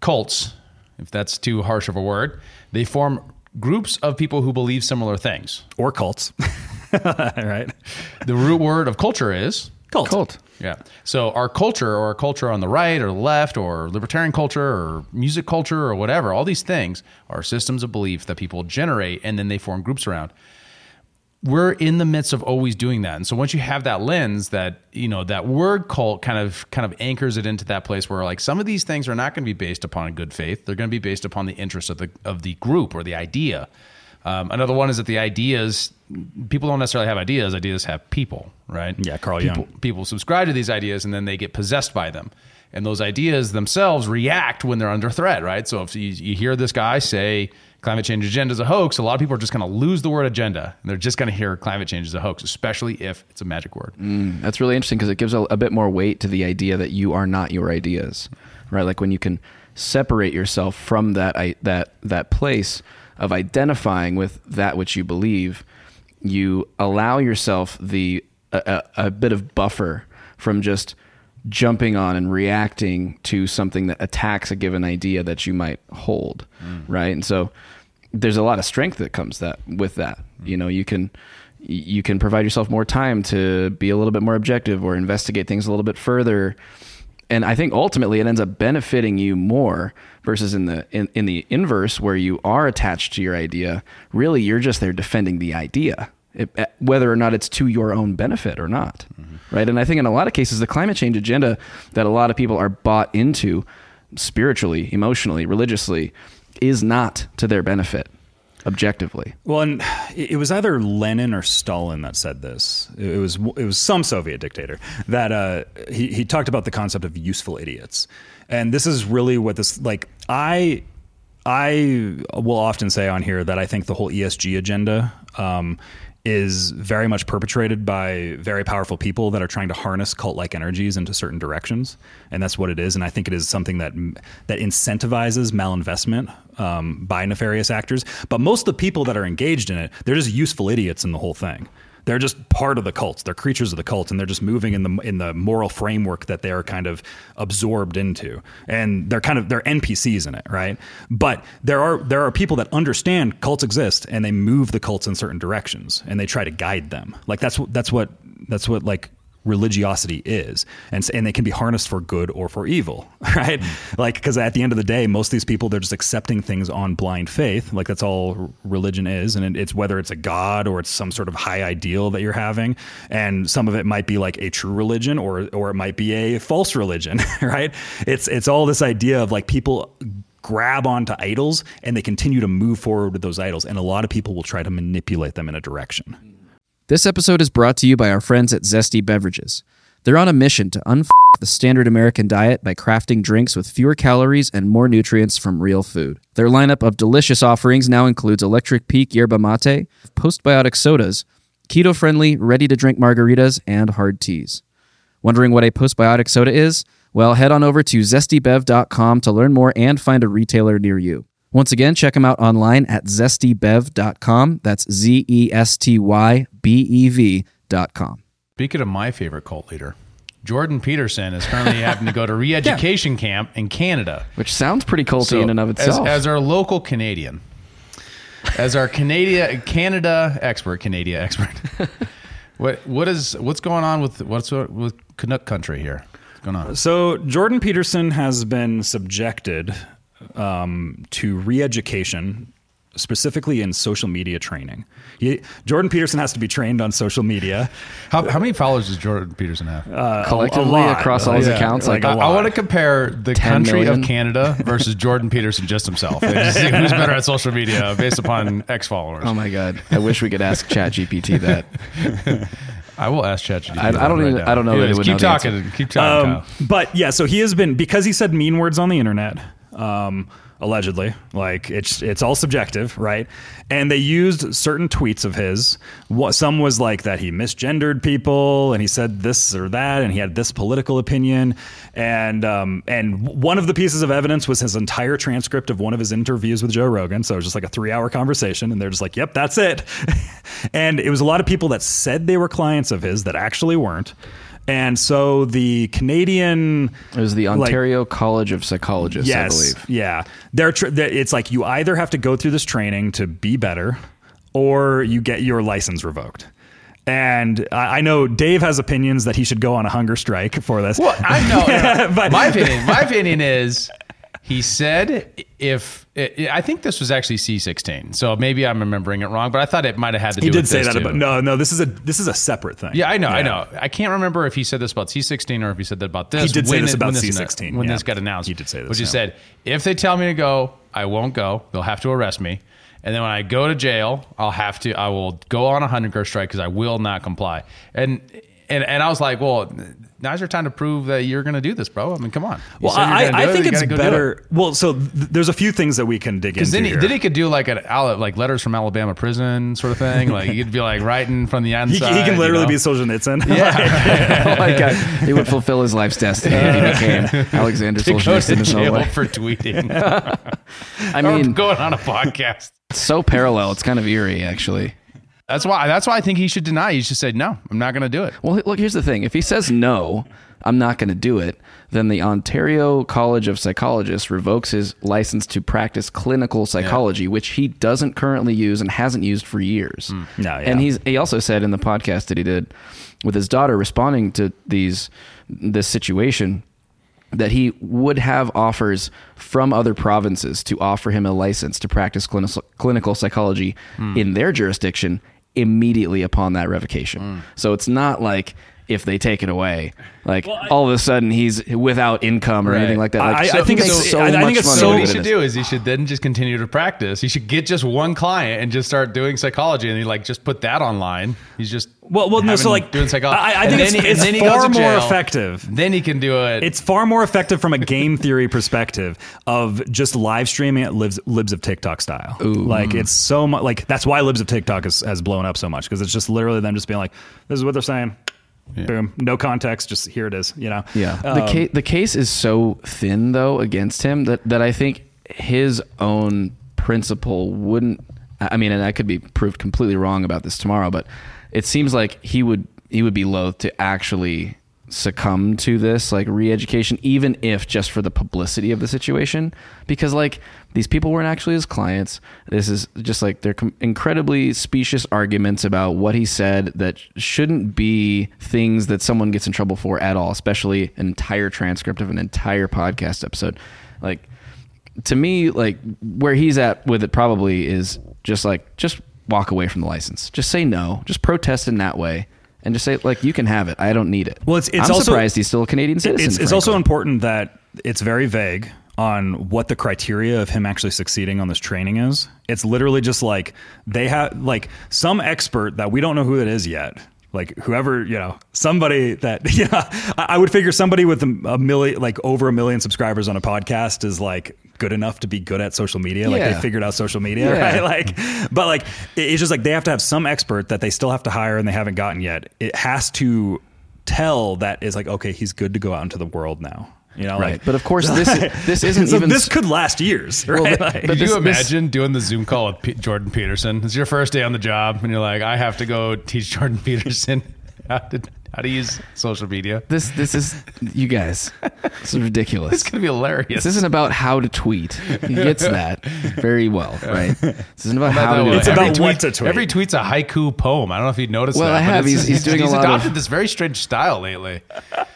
cults, if that's too harsh of a word. They form groups of people who believe similar things, or cults, right? The root word of culture is cult. Cult. Yeah. So our culture, or our culture on the right or the left, or libertarian culture, or music culture, or whatever, all these things are systems of belief that people generate, and then they form groups around we're in the midst of always doing that. And so once you have that lens that, you know, that word cult kind of kind of anchors it into that place where like some of these things are not going to be based upon good faith. They're going to be based upon the interest of the of the group or the idea. Um, another one is that the ideas people don't necessarily have ideas, ideas have people, right? Yeah, Carl people, Jung. People subscribe to these ideas and then they get possessed by them. And those ideas themselves react when they're under threat, right? So if you, you hear this guy say climate change agenda is a hoax, a lot of people are just going to lose the word agenda and they're just going to hear climate change is a hoax, especially if it's a magic word. Mm, that's really interesting because it gives a, a, bit more weight to the idea that you are not your ideas, right? Like when you can separate yourself from that that that place of identifying with that which you believe, you allow yourself the a, a, a bit of buffer from just jumping on and reacting to something that attacks a given idea that you might hold, mm. right? And so there's a lot of strength that comes that with that. Mm. You know, you can you can provide yourself more time to be a little bit more objective or investigate things a little bit further. And I think ultimately it ends up benefiting you more versus in the in, in the inverse where you are attached to your idea. Really, you're just there defending the idea it, eh, whether or not it's to your own benefit or not. Mm-hmm. Right. And I think in a lot of cases, the climate change agenda that a lot of people are bought into spiritually, emotionally, religiously is not to their benefit objectively. Well, and it was either Lenin or Stalin that said this. It was it was some Soviet dictator that uh, he he talked about the concept of useful idiots, and this is really what this like I. I will often say on here that I think the whole ESG agenda um, is very much perpetrated by very powerful people that are trying to harness cult-like energies into certain directions, and that's what it is. And I think it is something that that incentivizes malinvestment um, by nefarious actors. But most of the people that are engaged in it, they're just useful idiots in the whole thing they're just part of the cult. They're creatures of the cult, and they're just moving in the in the moral framework that they are kind of absorbed into, and they're kind of they're NPCs in it, right? But there are there are people that understand cults exist, and they move the cults in certain directions, and they try to guide them. Like that's what that's what that's what like religiosity is and and they can be harnessed for good or for evil right? Mm. like because at the end of the day most of these people they're just accepting things on blind faith. Like that's all religion is and it's whether it's a god or it's some sort of high ideal that you're having. And some of it might be like a true religion or or it might be a false religion right? It's it's all this idea of like people grab onto idols and they continue to move forward with those idols and a lot of people will try to manipulate them in a direction this episode is brought to you by our friends at Zesty Beverages. They're on a mission to unf the standard American diet by crafting drinks with fewer calories and more nutrients from real food. Their lineup of delicious offerings now includes Electric Peak Yerba Mate, postbiotic sodas, keto friendly, ready to drink margaritas, and hard teas. Wondering what a postbiotic soda is? Well, head on over to zestybev.com to learn more and find a retailer near you. Once again, check them out online at zestybev.com. That's Z E S T Y B E V.com. Speaking of my favorite cult leader, Jordan Peterson is currently having to go to re education yeah. camp in Canada. Which sounds pretty culty so in and of itself. As, as our local Canadian, as our Canada, Canada expert, Canada expert. What what is what's going on with what's with Canuck country here. What's going on? So Jordan Peterson has been subjected um, to re-education, specifically in social media training. He, Jordan Peterson has to be trained on social media. How, how many followers does Jordan Peterson have? Uh, Collectively a lot. across all his Yeah, accounts, like, a I, lot. want to compare the country million? of Canada versus Jordan Peterson just himself. Just see who's better at social media based upon X followers. Oh my god! I wish we could ask ChatGPT that. I will ask ChatGPT. I- I don't right even- now. I don't know that it Anyways, would keep know the talking. answer. Keep talking. Um, Kyle. but yeah, so he has been because he said mean words on the internet, um, allegedly. Like it's it's all subjective, right? And they used certain tweets of his. What some was like that he misgendered people, and he said this or that, and he had this political opinion, and um, and one of the pieces of evidence was his entire transcript of one of his interviews with Joe Rogan. So it was just like a three hour conversation, and they're just like, "Yep, that's it." and it was a lot of people that said they were clients of his that actually weren't. And so the Canadian It was the like- Ontario College of Psychologists, I believe. yeah, they're tr- they- it's like you either have to go through this training to be better, or you get your license revoked. And I I know Dave has opinions that he should go on a hunger strike for this. Well, I know. no, no. But- my opinion. My opinion is, he said if I think this was actually C16, so maybe I'm remembering it wrong, but I thought it might have had to do. he did with say that, too. about no, no. This is a this is a separate thing. Yeah, I know, I know. I can't remember if he said this about C16 or if he said that about this. He did say this it- about when this- C16, when yeah. this got announced. He did say this, which he yeah. said, if they tell me to go, I won't go. They'll have to arrest me, and then when I go to jail, I'll have to. I will go on a hunger strike because I will not comply. And and and I was like, well, now's your time to prove that you're going to do this, bro. I mean, come on. You Well, I, I think you it's gotta go it. better. Well, so th- there's a few things that we can dig into Because then he, here. then he could do like an Al- like letters from Alabama prison sort of thing. Like he could be like writing from the he, inside. he can literally you know? be Solzhenitsyn. Yeah. like uh, he would fulfill his life's destiny if he became Alexander He goes Solzhenitsyn to in his own jail way. for tweeting. I or mean, going on a podcast. it's so parallel. It's kind of eerie, actually. That's why. That's why I think he should deny. He should say no. I'm not going to do it. Well, look, here's the thing. If he says no, I'm not going to do it, then the Ontario College of Psychologists revokes his license to practice clinical psychology, which he doesn't currently use and hasn't used for years. Mm. No, yeah. And he's he also said in the podcast that he did with his daughter responding to these this situation that he would have offers from other provinces to offer him a license to practice clinical, clinical psychology mm. in their jurisdiction immediately upon that revocation. Mm. So it's not like if they take it away, like all of a sudden he's without income or Right. anything like that. Like, I- I think it's- makes so I- I think it's money so- So what he should do is he should then just continue to practice. He should get just one client and just start doing psychology, and he like just put that online. He's just Well, well, no. So like, doing psychology. I, I think it's, he- and it's then he far more jail. effective. Then he can do it. It's far more effective from a game theory perspective of just live streaming at libs, libs of TikTok style. Like it's so much like that's why libs of TikTok has, has blown up so much because it's just literally them just being like, this is what they're saying. Boom, no context, just here it is. You know. Yeah. the Um, case the case is so thin though against him that that I think his own principle wouldn't I mean and I could be proved completely wrong about this tomorrow but it seems like he would he would be loath to actually succumb to this like re-education even if just for the publicity of the situation because like these people weren't actually his clients. This is just like they're com- incredibly specious arguments about what he said that shouldn't be things that someone gets in trouble for at all especially an entire transcript of an entire podcast episode. Like to me like where he's at with it probably is just like just walk away from the license. Just say no. Just protest in that way and just say like you can have it. I don't need it. Well, it's- it's i'm also- surprised he's still a canadian citizen It's, it's also important that it's very vague on what the criteria of him actually succeeding on this training is. It's literally just like they have like some expert that we don't know who it is yet. Like whoever you know, somebody that know, I, I would figure somebody with a, a million, like over a million subscribers on a podcast is like good enough to be good at social media. Like Yeah. they figured out social media, Yeah. right? Like, but like it's just like they have to have some expert that they still have to hire and they haven't gotten yet. It has to tell that is like okay, he's good to go out into the world now. You know, right like, but of course this this isn't so even this could last years, right? but- Like- but Could this- you this- imagine doing the Zoom call with P- Jordan Peterson? It's your first day on the job, and you're like, I have to go teach Jordan Peterson how to how to use social media. This this is you guys. This is ridiculous. It's gonna be hilarious. This isn't about how to tweet. He gets that very well, right? This isn't about how to do It's it. about every what tweet, to tweet. Every tweet's a haiku poem. I don't know if you noticed Well, that. I but have. it's- He's- he's doing a lot of- adopted this very strange style lately.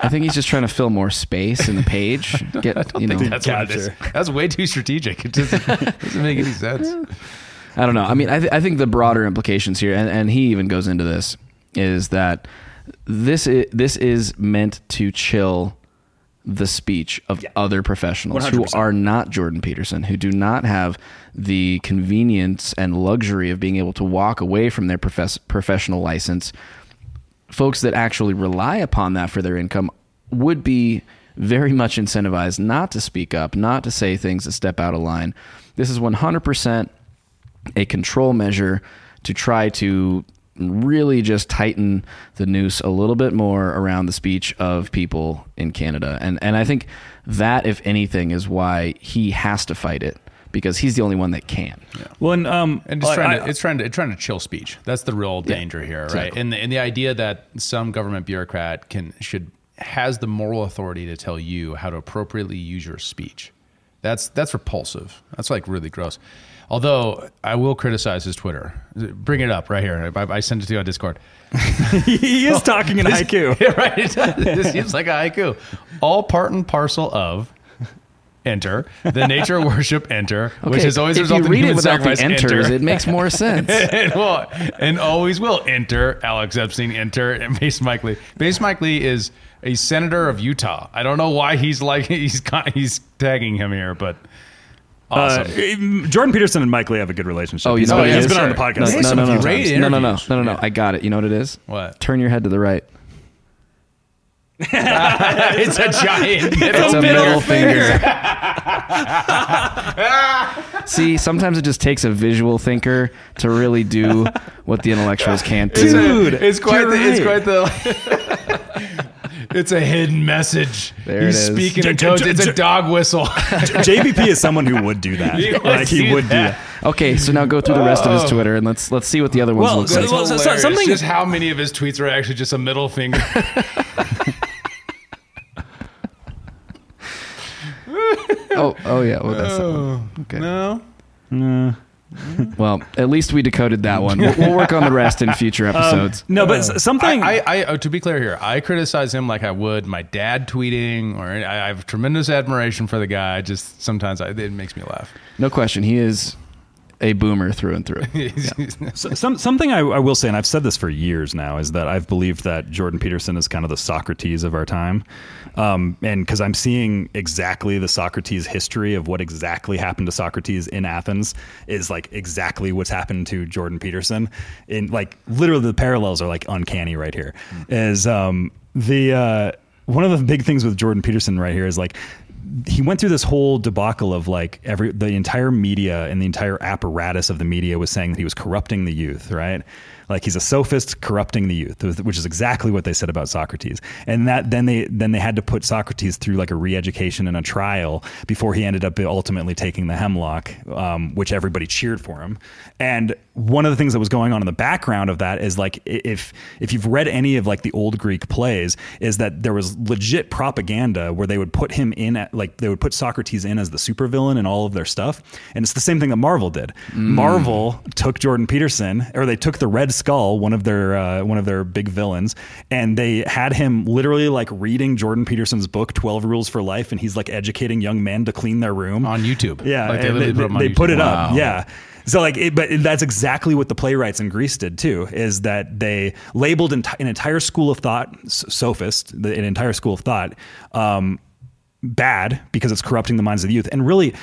I think he's just trying to fill more space in the page. Get you know. That's what it is. That's way too strategic. It doesn't, doesn't make any sense. I don't know. I mean, I, th- I think the broader implications here, and, and he even goes into this, is that this is, this is meant to chill the speech of other professionals who 100%. are not Jordan Peterson, who do not have the convenience and luxury of being able to walk away from their profess- professional license. Folks that actually rely upon that for their income would be very much incentivized not to speak up, not to say things that step out of line. This is 100% a control measure to try to really just tighten the noose a little bit more around the speech of people in Canada. And and I think that if anything is why he has to fight it because he's the only one that can. Well, and, um, And it's I- trying to it's trying to it's trying to chill speech. That's the real danger here, right? exactly. And the, and the idea that some government bureaucrat can should has the moral authority to tell you how to appropriately use your speech. That's that's repulsive. That's like really gross. Although I will criticize his Twitter. Bring it up right here. I, I sent it to you on Discord. he is talking in haiku. Yeah, right. It. This seems like a haiku. All part and parcel of enter the nature worship enter, which has always if you resulted in read it human the sacrifice. enters, enter. it makes more sense. and, will, and always will enter Alex Epstein enter and Based Mike Lee. Based Mike Lee is a senator of Utah. I don't know why he's like he's he's tagging him here, but awesome. Uh, Jordan Peterson and Mike Lee have a good relationship. Oh, you he's know been, what it he's is? been on the podcast. No, Hey, no, no, no, great no, no, no, no, no, no, no. Yeah. I got it. You know what it is? What? Turn your head to the right. it's a giant It's a middle finger. See, sometimes it just takes a visual thinker to really do what the intellectuals can't do. Dude, it's quite you're the, it's quite the it's a hidden message. There He's it is. speaking in J- tones. j- It's j- a dog whistle. JBP is someone who would do that. You would like he see would do that. that. Okay, so now go through the rest of his Twitter and let's let's see what the other ones Well, look like. well, so- so- Hilarious. something- Just how many of his tweets are actually just a middle finger. oh, oh yeah. Well, that's oh, okay. No, no. Well, at least we decoded that one. We'll, we'll work on the rest in future um, episodes. No, but s- oh. something. I, I, I, to be clear here, I criticize him like I would my dad tweeting, or I, I have tremendous admiration for the guy. Just sometimes I, it makes me laugh. no question, he is a boomer through and through. So- Some, something I, I will say, and I've said this for years now, is that I've believed that Jordan Peterson is kind of the Socrates of our time. Um, and because I'm seeing exactly the Socrates history of what exactly happened to Socrates in Athens is like exactly what's happened to Jordan Peterson. In like literally the parallels are like uncanny right here. Is um, the uh, one of the big things with Jordan Peterson right here is like he went through this whole debacle of like every the entire media and the entire apparatus of the media was saying that he was corrupting the youth, right? Like he's a sophist corrupting the youth, which is exactly what they said about Socrates. And that then they then they had to put Socrates through like a re-education and a trial before he ended up ultimately taking the hemlock, um, which everybody cheered for him. And one of the things that was going on in the background of that is like if if you've read any of like the old Greek plays, is that there was legit propaganda where they would put him in at like they would put Socrates in as the supervillain in all of their stuff. And it's the same thing that Marvel did. Marvel took Jordan Peterson, or they took the Red Skull, one of their uh, one of their big villains, and they had him literally like reading Jordan Peterson's book Twelve Rules for Life, and he's like educating young men to clean their room on YouTube. yeah, like they, they, put, they put it up. Yeah. So like, it, but that's exactly what the playwrights in Greece did too. Is that they labeled enti- an entire school of thought, sophist, the, an entire school of thought, um, bad because it's corrupting the minds of the youth, and really.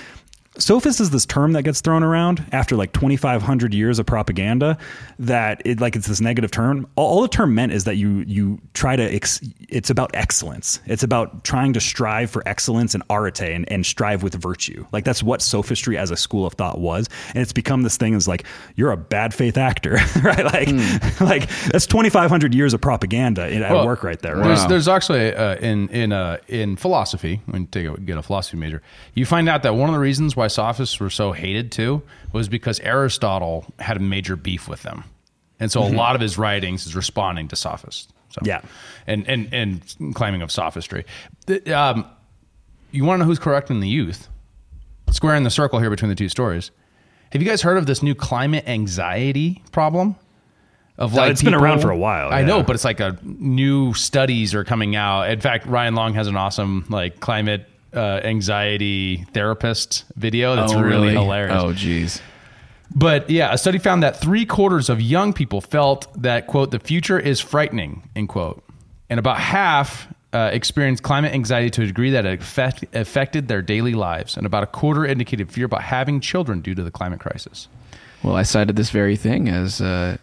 Sophist is this term that gets thrown around after like 2,500 years of propaganda. That it like it's this negative term. All, all the term meant is that you you try to. Ex, it's about excellence. It's about trying to strive for excellence and arete and, and strive with virtue. Like that's what sophistry as a school of thought was, and it's become this thing is like you're a bad faith actor, right? Like like that's 2,500 years of propaganda in- at Well, work right there. Right? There's, there's actually uh, in in uh, in philosophy when you take a, get a philosophy major, you find out that one of the reasons why sophists were so hated too was because Aristotle had a major beef with them. and so a lot of his writings is responding to sophists. So, Yeah. and and and claiming of sophistry. Um, you want to know who's correcting the youth? Squaring the circle here between the two stories. Have you guys heard of this new climate anxiety problem? Of like, it's been around for a while, I know, but it's like a new studies are coming out. In fact, Ryan Long has an awesome like climate uh, anxiety therapist video that's oh, really, hilarious. Oh, geez. But yeah, a study found that three quarters of young people felt that, quote, the future is frightening, end quote. And about half uh, experienced climate anxiety to a degree that affect, affected their daily lives. And about a quarter indicated fear about having children due to the climate crisis. Well, I cited this very thing as uh,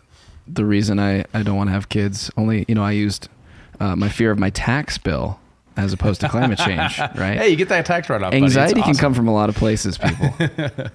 the reason I, I don't want to have kids. Only, you know, I used uh, my fear of my tax bill as opposed to climate change, right? Hey, you get that tax write off. Anxiety can come from a lot of places, people.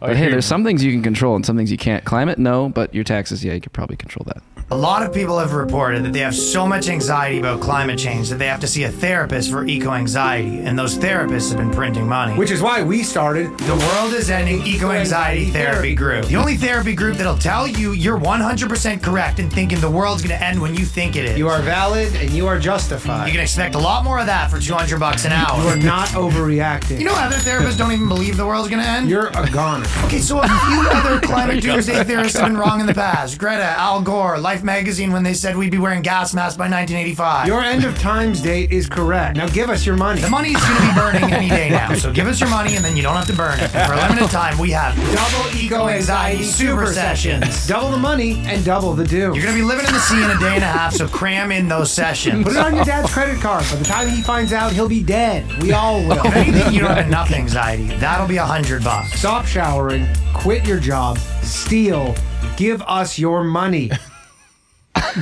Oh, but hey, there's some things you can control and some things you can't. Climate, no, but your taxes, yeah, you could probably control that. A lot of people have reported that they have so much anxiety about climate change that they have to see a therapist for eco anxiety, and those therapists have been printing money. Which is why we started the World is Ending Eco Anxiety Therapy Group. The only therapy group that'll tell you you're 100% correct in thinking the world's gonna end when you think it is. You are valid and you are justified. You can expect a lot more of that for 200 bucks an hour. You are not overreacting. You know, other therapists don't even believe the world's gonna end. You're a goner. Okay, so a few other climate doomsday theorists have been wrong in the past. Greta, Al Gore, Life magazine when they said we'd be wearing gas masks by 1985. Your end of times date is correct. Now give us your money. the money's going to be burning any day now, so give us your money and then you don't have to burn it. For a limited time, we have double eco anxiety super sessions. Double the money and double the due. You're going to be living in the sea in a day and a half, so cram in those sessions. Put it on your dad's credit card. By the time he finds out, he'll be dead. We all will. If anything, you don't have enough anxiety. That'll be a hundred bucks. Stop showering, quit your job, steal, give us your money.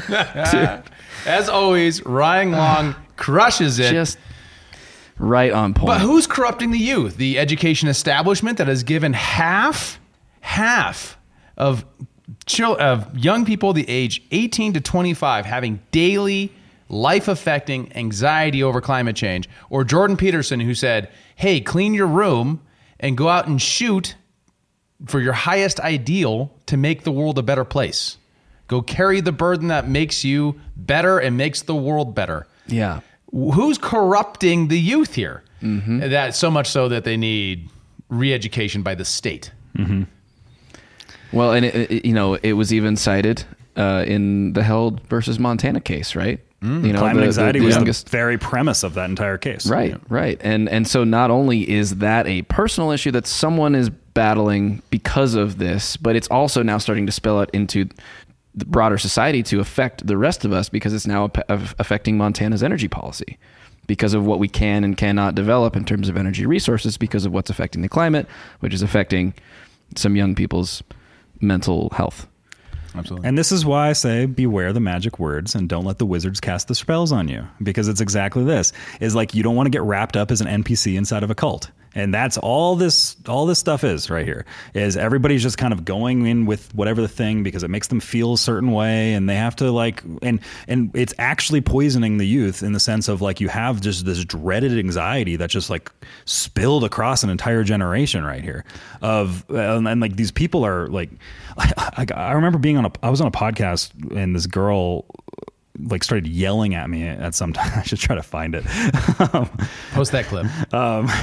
As always, Ryan Long crushes it. Just right on point. But who's corrupting the youth? The education establishment that has given half, half of chil- of young people the age 18 to 25 having daily life affecting anxiety over climate change. Or Jordan Peterson who said, "Hey, clean your room and go out and shoot for your highest ideal to make the world a better place. Go carry the burden that makes you better and makes the world better." yeah. who's corrupting the youth here? Mm-hmm. That so much so that they need re-education by the state. Mm-hmm. Well, and it, it- you know, it was even cited uh, in the Held versus Montana case, right? Mm. you know, Climate the- the- anxiety the was youngest- the very premise of that entire case. Right, right. And and so not only is that a personal issue that someone is battling because of this, but it's also now starting to spill out into the broader society to affect the rest of us because it's now affecting Montana's energy policy because of what we can and cannot develop in terms of energy resources because of what's affecting the climate, which is affecting some young people's mental health. Absolutely. And this is why I say beware the magic words and don't let the wizards cast the spells on you because it's exactly this. Is like you don't want to get wrapped up as an NPC inside of a cult. And that's all this all this stuff is right here. Is everybody's just kind of going in with whatever the thing because it makes them feel a certain way and they have to like and and it's actually poisoning the youth in the sense of like you have just this dreaded anxiety that just like spilled across an entire generation right here of and, and like these people are like I, I remember being on a I was on a podcast and this girl like started yelling at me at some time. I should try to find it. Um, Post that clip.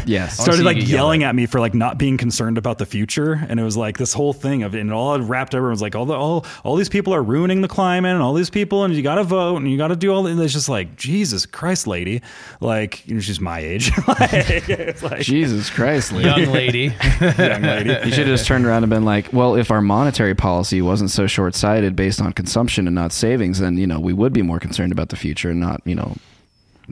Yes. started like yelling at. at me for like not being concerned about the future, and it was like this whole thing of and it all wrapped. Everyone was like, all the all all these people are ruining the climate, and all these people, and you got to vote, and you got to do all. And it's just like Jesus Christ, lady, like you know, she's my age, like, like Jesus Christ, Lee. Young lady. young lady. You should have just turned around and been like, well, if our monetary policy wasn't so short sighted based on consumption and not savings, then, you know, we would be more concerned about the future and not, you know,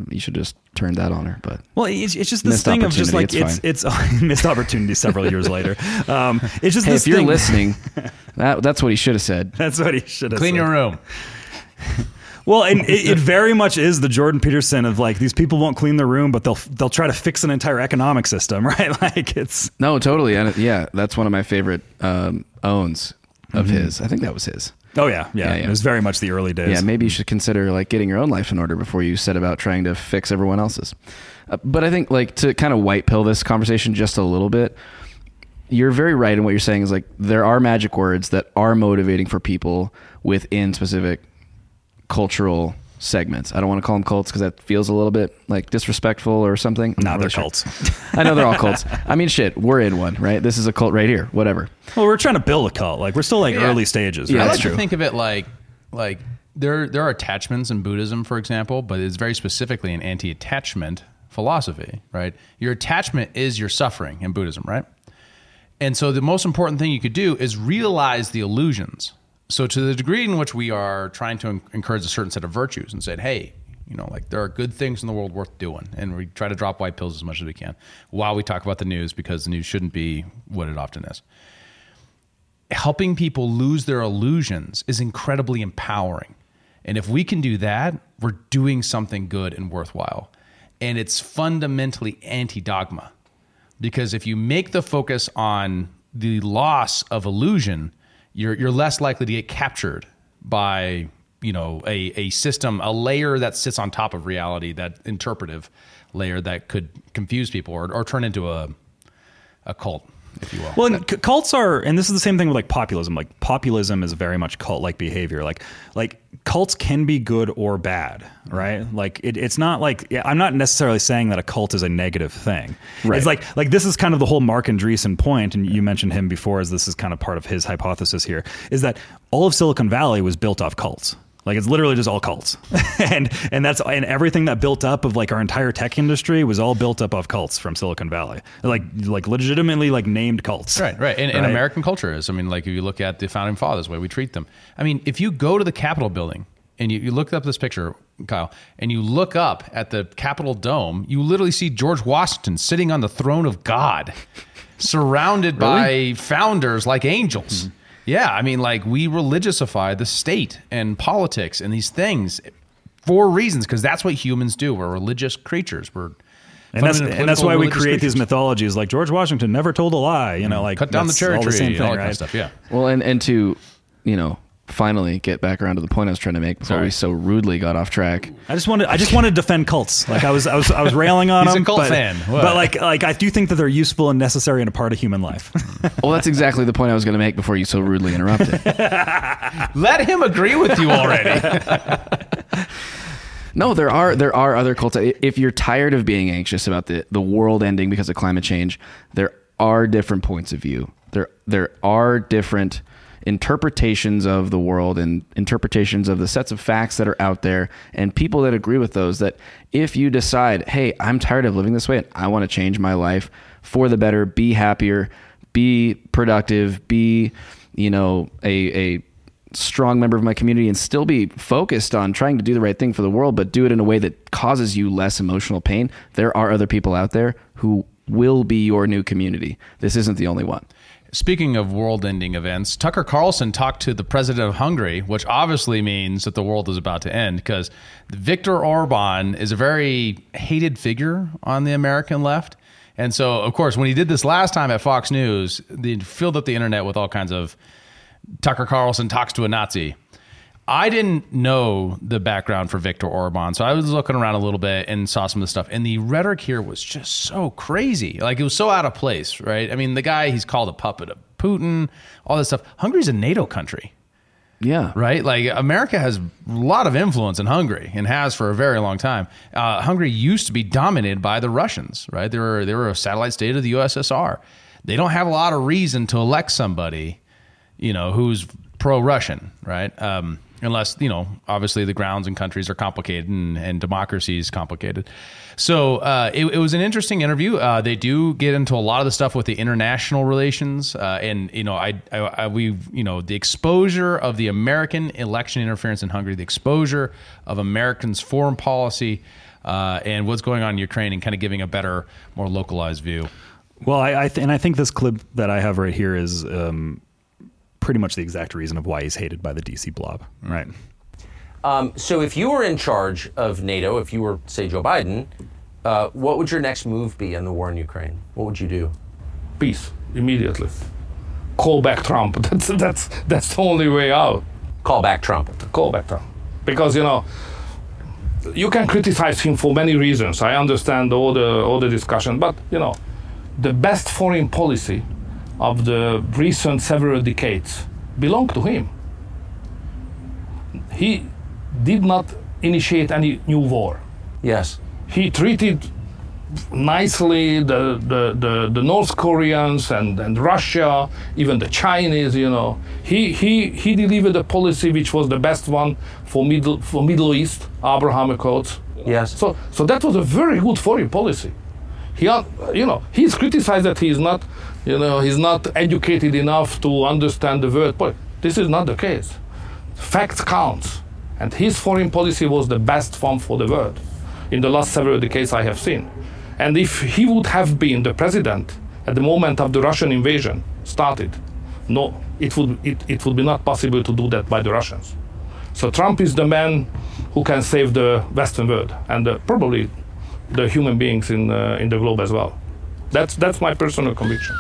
you should just turn that on her. But Well, it's, it's just this thing of just like opportunity, it's it's, missed opportunity several years later. Um, it's just hey, this if you're thing- listening, that, that's what he should have said. That's what he should have Clean said. your room. Well, and it, it very much is the Jordan Peterson of like these people won't clean their room, but they'll they'll try to fix an entire economic system, right? Like it's No, totally. And yeah, that's one of my favorite um, owns of his. I think that was his. Oh yeah, yeah, Yeah, yeah. It was very much the early days. Yeah, maybe you should consider like getting your own life in order before you set about trying to fix everyone else's. Uh, but I think like to kind of white pill this conversation just a little bit. you're very right in what you're saying is like there are magic words that are motivating for people within specific cultural segments. I don't want to call them cults because that feels a little bit like disrespectful or something. I'm Nah, not they're sure. cults. I know they're all cults. I mean, shit, we're in one, right? This is a cult right here. Whatever. Well, we're trying to build a cult. Like we're still like Yeah. early stages. Yeah, right? I that's like true. to think of it like like there there are attachments in Buddhism, for example, but it's very specifically an anti-attachment philosophy, right? Your attachment is your suffering in Buddhism, right? And so the most important thing you could do is realize the illusions. So to the degree in which we are trying to encourage a certain set of virtues and said, hey, you know, like there are good things in the world worth doing, and we try to drop white pills as much as we can while we talk about the news because the news shouldn't be what it often is helping people lose their illusions is incredibly empowering. And if we can do that, we're doing something good and worthwhile. And it's fundamentally anti dogma. Because if you make the focus on the loss of illusion, you're, you're less likely to get captured by you know a, a system a layer that sits on top of reality that interpretive layer that could confuse people or, or turn into a, a cult if you will Well, and c- cults are, and this is the same thing with like populism. Like populism is very much cult-like behavior. Like, like cults can be good or bad, right? Like, it, it's not like yeah, I'm not necessarily saying that a cult is a negative thing. Right. It's like like this is kind of the whole Marc Andreessen point, and you mentioned him before, as this is kind of part of his hypothesis here, is that all of Silicon Valley was built off cults. Like it's literally just all cults, and and that's and everything that built up of like our entire tech industry was all built up of cults from Silicon Valley, like like legitimately like named cults. Right, right. And, and Right. American culture is. I mean, like if you look at the founding fathers, the way we treat them. I mean, if you go to the Capitol building and you, you look up this picture, Kyle, and you look up at the Capitol dome, you literally see George Washington sitting on the throne of God, surrounded by founders like angels. Mm-hmm. Yeah, I mean, like we religiousify the state and politics and these things for reasons because that's what humans do. We're religious creatures. We're and that's and that's why we religious create these mythologies. Like George Washington never told a lie. You know, mm. like Cut down the that's cherry all tree, the same thing, all that right? kind of stuff. Yeah. Well, and and to you know finally get back around to the point I was trying to make before Sorry. we so rudely got off track. I just wanted I just wanted to defend cults. Like I was I was I was railing on He's a them. cult but, fan. What? But like like I do think that they're useful and necessary and a part of human life. Well, that's exactly the point I was going to make before you so rudely interrupted. Let him agree with you already. No, there are there are other cults. If you're tired of being anxious about the, the world ending because of climate change, there are different points of view. There there are different interpretations of the world and interpretations of the sets of facts that are out there and people that agree with those that if you decide, "Hey, I'm tired of living this way and I want to change my life for the better, be happier, be productive, be, you know, a a strong member of my community and still be focused on trying to do the right thing for the world, but do it in a way that causes you less emotional pain, there are other people out there who will be your new community. This isn't the only one. Speaking of world ending events, Tucker Carlson talked to the president of Hungary, which obviously means that the world is about to end because Viktor Orban is a very hated figure on the American left. And so, of course, when he did this last time at Fox News, they filled up the internet with all kinds of Tucker Carlson talks to a Nazi. I didn't know the background for Viktor Orban, so I was looking around a little bit and saw some of the stuff. And the rhetoric here was just so crazy. Like it was so out of place, right? I mean, the guy he's called a puppet of Putin, all this stuff. Hungary's a NATO country, Yeah. right? Like America has a lot of influence in Hungary and has for a very long time. Uh, Hungary used to be dominated by the Russians, right? They were they were a satellite state of the USSR. They don't have a lot of reason to elect somebody, you know, who's pro-Russian, right? Um, unless you know, obviously the grounds and countries are complicated and, and democracy is complicated. So uh, it, it was an interesting interview. Uh, they do get into a lot of the stuff with the international relations, uh, and you know, I, I, I we you know the exposure of the American election interference in Hungary, the exposure of Americans' foreign policy. Uh, and what's going on in Ukraine, and kind of giving a better, more localized view. Well, I, I th- and I think this clip that I have right here is um, pretty much the exact reason of why he's hated by the DC blob, right? Um, so if you were in charge of NATO, if you were, say, Joe Biden, uh, what would your next move be in the war in Ukraine? What would you do? peace immediately. Call back Trump. That's that's that's the only way out. Call back Trump. Call back Trump, because you know you can criticize him for many reasons. I understand all the all the discussion, but you know the best foreign policy of the recent several decades belong to him. He did not initiate any new war. Yes. He treated nicely the, the, the, the North Koreans and, and Russia, even the Chinese, you know. He, he, he delivered a policy which was the best one for Middle, for Middle East, Abraham Accords. Yes. So, so that was a very good foreign policy. He, you know, he's criticized that he is not, you know, he's not educated enough to understand the word. But this is not the case. Facts count. and his foreign policy was the best form for the world in the last several decades I have seen. And if he would have been the president at the moment of the Russian invasion started, no, it would it, it would be not possible to do that by the Russians. So Trump is the man who can save the Western world and uh, probably the human beings in uh, in the globe as well. That's that's my personal conviction.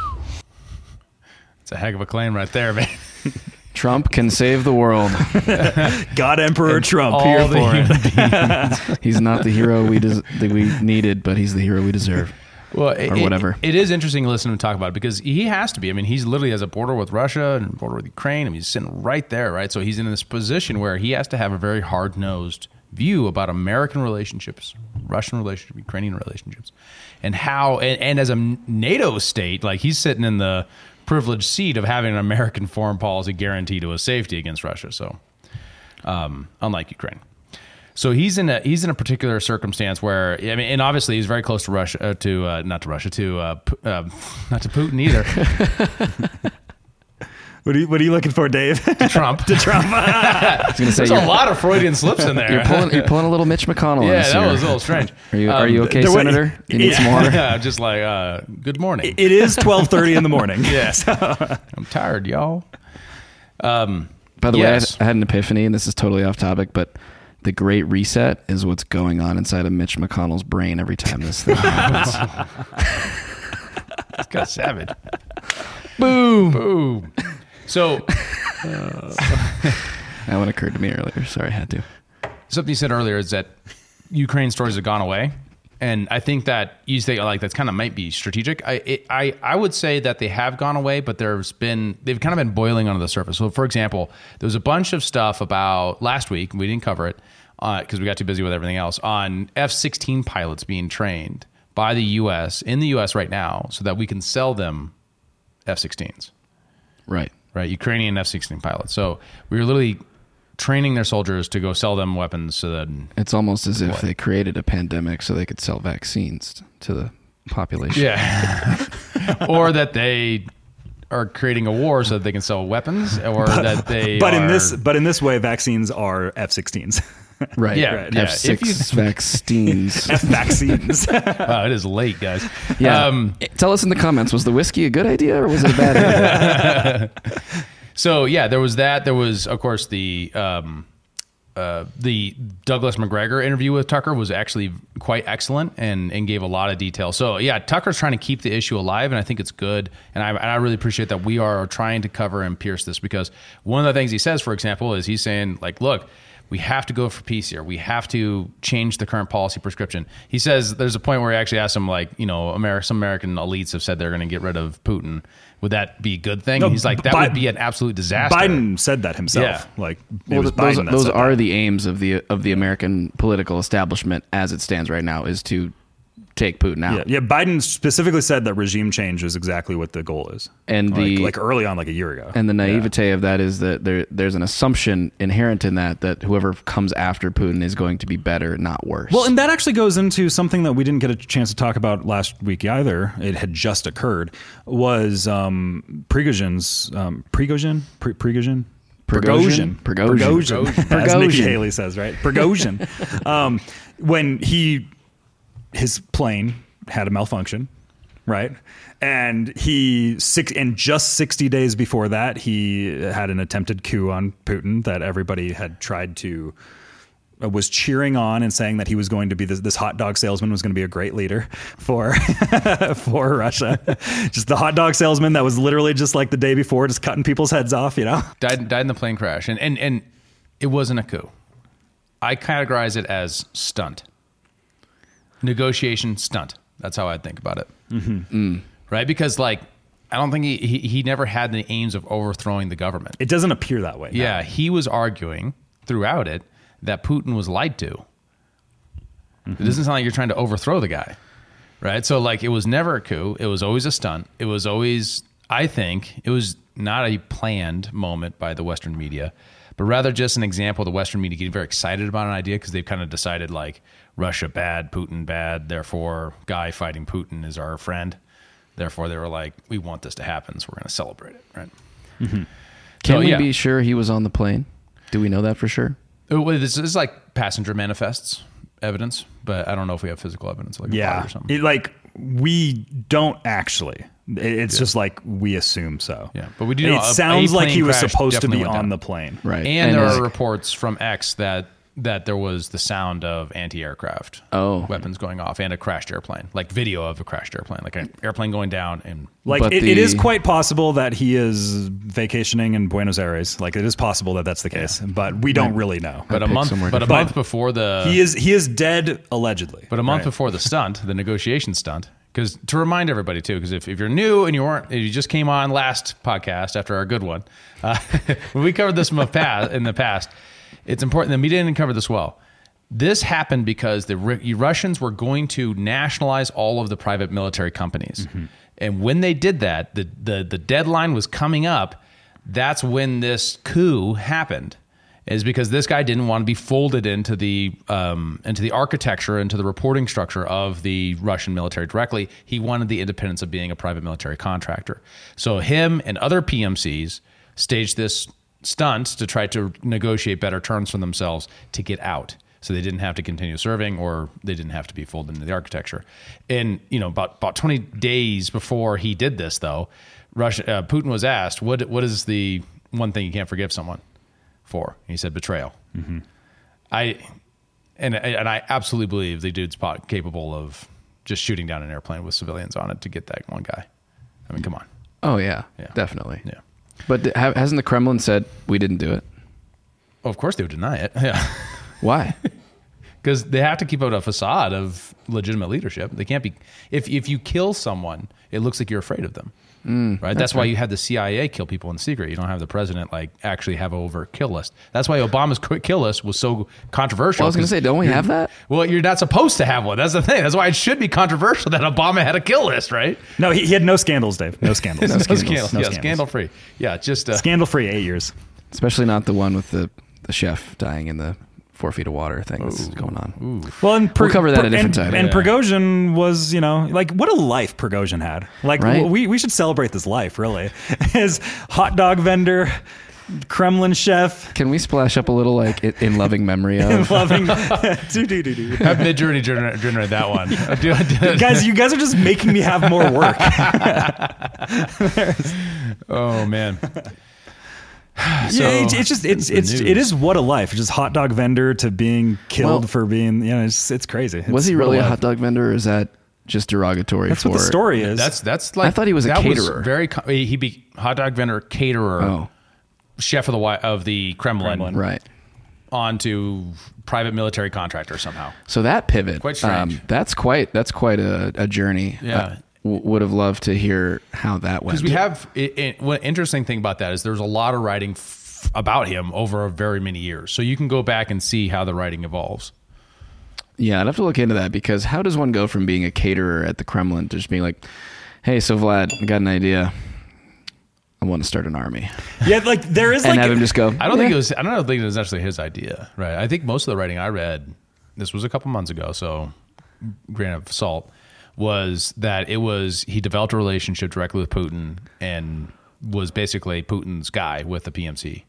It's a heck of a claim right there, man. Trump can save the world. God Emperor Trump here for it. He's not the hero we des- that we needed, but he's the hero we deserve. well, it- Or it- whatever. it is interesting to listen to him talk about it because he has to be. I mean, he's literally has a border with Russia and border with Ukraine. I mean, he's sitting right there, right? So he's in this position where he has to have a very hard nosed view about American relationships, Russian relationships, Ukrainian relationships, and how. And, and as a NATO state, like he's sitting in the privileged seat of having an American foreign policy guarantee to his safety against Russia. So, um, unlike Ukraine. So he's in a he's in a particular circumstance where I mean, and obviously he's very close to Russia, uh, to uh, not to Russia, to uh, Pu- uh, not to Putin either, What are you, what are you looking for, Dave? Trump. to Trump. I was gonna say There's a lot of Freudian slips in there. you're pulling you're pulling a little Mitch McConnell. yeah, us that here. was a little strange. Are you are you Um, okay, there wa- Senator? You need Yeah. some water. Yeah, just like uh, good morning. it is 12:30 in the morning. Yes, I'm tired, y'all. Um, By the Yes. way, I, I had an epiphany, and this is totally off topic, but the Great Reset is what's going on inside of Mitch McConnell's brain every time this thing happens. it's got savage. Boom, boom. So uh, that one occurred to me earlier. Sorry, I had to. something you said earlier is that Ukraine stories have gone away, and I think that you say like that's kind of might be strategic. I it, I I would say that they have gone away, but there's been they've kind of been boiling under the surface. So, for example, there was a bunch of stuff about last week. We didn't cover it uh, because we got too busy with everything else on F-16 pilots being trained by the U.S. in the U.S. right now, so that we can sell them F-16s Right. Right? Ukrainian F 16 pilots. So we were literally training their soldiers to go sell them weapons so that. It's almost as if they created a pandemic so they could sell vaccines to the population. Yeah. or that they are creating a war so that they can sell weapons or that they. But in this but in this way vaccines are F16s. Right. Yeah, Right. yeah. F6 If you- vaccines. F vaccines. wow, it is late, guys. Yeah. Um, Tell us in the comments was the whiskey a good idea or was it a bad idea? So yeah, there was that. There was, of course, the um, uh, the Douglas Macgregor interview with Tucker was actually quite excellent and and gave a lot of detail. So yeah, Tucker's trying to keep the issue alive, and I think it's good. And I and I really appreciate that we are trying to cover and pierce this because one of the things he says, for example, is he's saying like, look. We have to go for peace here. We have to change the current policy prescription. He says there's a point where he actually asked him, like, you know, America, some American elites have said they're going to get rid of Putin. Would that be a good thing? No, And he's like, that Bi- would be an absolute disaster. Biden said that himself. Yeah. Like it well, was those, Biden those are that. the aims of the of the American political establishment as it stands right now is to take Putin out. Yeah, yeah. Biden specifically said that regime change is exactly what the goal is, And like, the like early on, like a year ago. and the naivete of that is that there there's an assumption inherent in that that whoever comes after Putin is going to be better, not worse. Well, and that actually goes into something that we didn't get a chance to talk about last week either. It had just occurred. Was um, Prigozhin's um, Prigozhin Pri- Prigozhin Prigozhin? Prigozhin Prigozhin. Prigozhin, as Nikki Haley says, right? Prigozhin. um, when he his plane had a malfunction, right? And he six and just sixty days before that, he had an attempted coup on Putin that everybody had tried to uh, was cheering on and saying that he was going to be this, this hot dog salesman was going to be a great leader for for Russia. just the hot dog salesman that was literally just like the day before, just cutting people's heads off. You know, died died in the plane crash, and and and it wasn't a coup. I categorize it as stunt, negotiation stunt. That's how I think about it. Mm-hmm. Right, because like I don't think he, he he never had the aims of overthrowing the government. It doesn't appear that way. no. Yeah, he was arguing throughout it that Putin was lied to. It doesn't sound like you're trying to overthrow the guy, right? So, like, it was never a coup. It was always a stunt. It was always, I think, it was not a planned moment by the Western media, but rather just an example of the Western media getting very excited about an idea because they've kind of decided, like, Russia bad, Putin bad, therefore, guy fighting Putin is our friend. Therefore, they were like, we want this to happen, so we're going to celebrate it, right? Can So, we yeah. be sure he was on the plane? Do we know that for sure? Uh, well, This is like passenger manifests evidence, but I don't know if we have physical evidence like a Yeah. or something. It, like we don't actually. It- It's just like we assume so. Yeah, but we do It know sounds a like he was supposed to be on down. the plane. Right. and, there are reports from X that that there was the sound of anti-aircraft Oh. weapons going off and a crashed airplane, like video of a crashed airplane, like an airplane going down and Like But it, it is quite possible that he is vacationing in Buenos Aires. Like it is possible that that's the case, but we don't really know. but a pick month but a month before the he is he is dead allegedly. But a month Right. before the stunt, the negotiation stunt, because to remind everybody too, because if, if you're new and you weren't, if you just came on last podcast after our good one, uh, when we covered this in the past, in the past, it's important that we didn't cover this well. This happened because the Ru- Russians were going to nationalize all of the private military companies, and when they did that, the, the the deadline was coming up. That's when this coup happened is because this guy didn't want to be folded into the um, into the architecture, into the reporting structure of the Russian military directly. He wanted the independence of being a private military contractor. So him and other PMCs staged this stunt to try to negotiate better terms for themselves to get out. So they didn't have to continue serving, or they didn't have to be folded into the architecture. And you know, about about twenty days before he did this, though, Russia uh, Putin was asked, "What what is the one thing you can't forgive someone?" for. He said betrayal. I and and I absolutely believe the dude's pot capable of just shooting down an airplane with civilians on it to get that one guy. I mean, come on. Oh yeah, Yeah. definitely. Yeah. But th- hasn't the Kremlin said we didn't do it? Oh, of course they would deny it. Yeah. Why? Because they have to keep out a facade of legitimate leadership. They can't be. If if you kill someone, it looks like you're afraid of them. Right. That's, why you have the CIA kill people in secret. You don't have the president like actually have a over kill list. That's why Obama's kill list was so controversial. Well, I was going to say, don't we have that? Well, you're not supposed to have one. That's the thing. That's why it should be controversial that Obama had a kill list, right? No, he, he had no scandals, Dave. No scandals. No scandals. No yeah, scandals. scandal free. Yeah, just uh, Scandal free eight years. Especially not the one with the the chef dying in the four feet of water thing that's going on. Well, and We'll cover that a different and, time. And Yeah. Prigozhin was, you know, like what a life Prigozhin had. Like Right? we we should celebrate this life, really. His hot dog vendor, Kremlin chef, Can we splash up a little like in loving memory of? loving. do, do, do, do. have mid journey generate, generate that one. Do- do- Guys, you guys are just making me have more work. oh man. yeah, it's, it's just it's it's it is what a life. Just hot dog vendor to being killed Well- for being you know it's it's crazy. It's was he really a life. hot dog vendor, or is that just derogatory? That's for what the story is. That's that's like I thought he was a that caterer. very co- he be hot dog vendor, caterer, Oh, chef of the of the Kremlin, Kremlin. right. onto private military contractor somehow. So that pivot, um, Quite strange. that's quite that's quite a, a journey. Yeah. I w- would have loved to hear how that went. Because we have it, it, one interesting thing about that is there's a lot of writing f- about him over a very many years, so you can go back and see how the writing evolves. Yeah, I'd have to look into that because how does one go from being a caterer at the Kremlin to just being like, "Hey, so Vlad, I got an idea. I want to start an army," yeah, like there is and like have him just go. I don't think it was. I don't think it was actually his idea, right? I think most of the writing I read, this was a couple months ago, so grain of salt, was that it was he developed a relationship directly with Putin and was basically Putin's guy with the PMC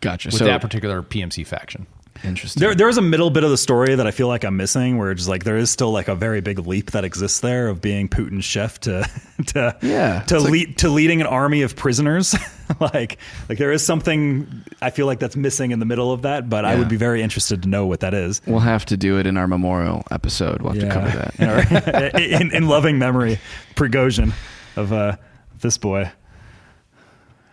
Gotcha. with so that particular PMC faction. Interesting. There, there is a middle bit of the story that I feel like I'm missing, where it's like there is still like a very big leap that exists there of being Putin's chef to to Yeah, to it's like- lead to leading an army of prisoners. like like there is something I feel like that's missing in the middle of that, but I would be very interested to know what that is. we'll have to do it in our memorial episode. We'll have to cover that. in, in loving memory, Prigozhin of uh, this boy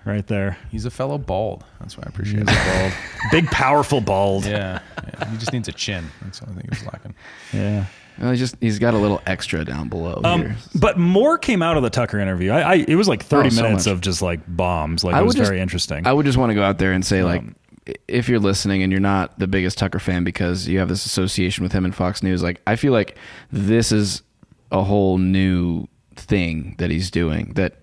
right there, He's a fellow bald. That's why I appreciate it. Bald. Big powerful bald. Yeah, yeah, he just needs a chin. That's the I think he was lacking. yeah. Well, he's just he's got a little extra down below Um, here. but more came out of the Tucker interview. I, I it was like thirty Oh, so minutes much. of just like bombs. Like I it would was just- very interesting. I would just want to go out there and say, like, Um, if you're listening and you're not the biggest Tucker fan because you have this association with him and Fox News, like, I feel like this is a whole new thing that he's doing that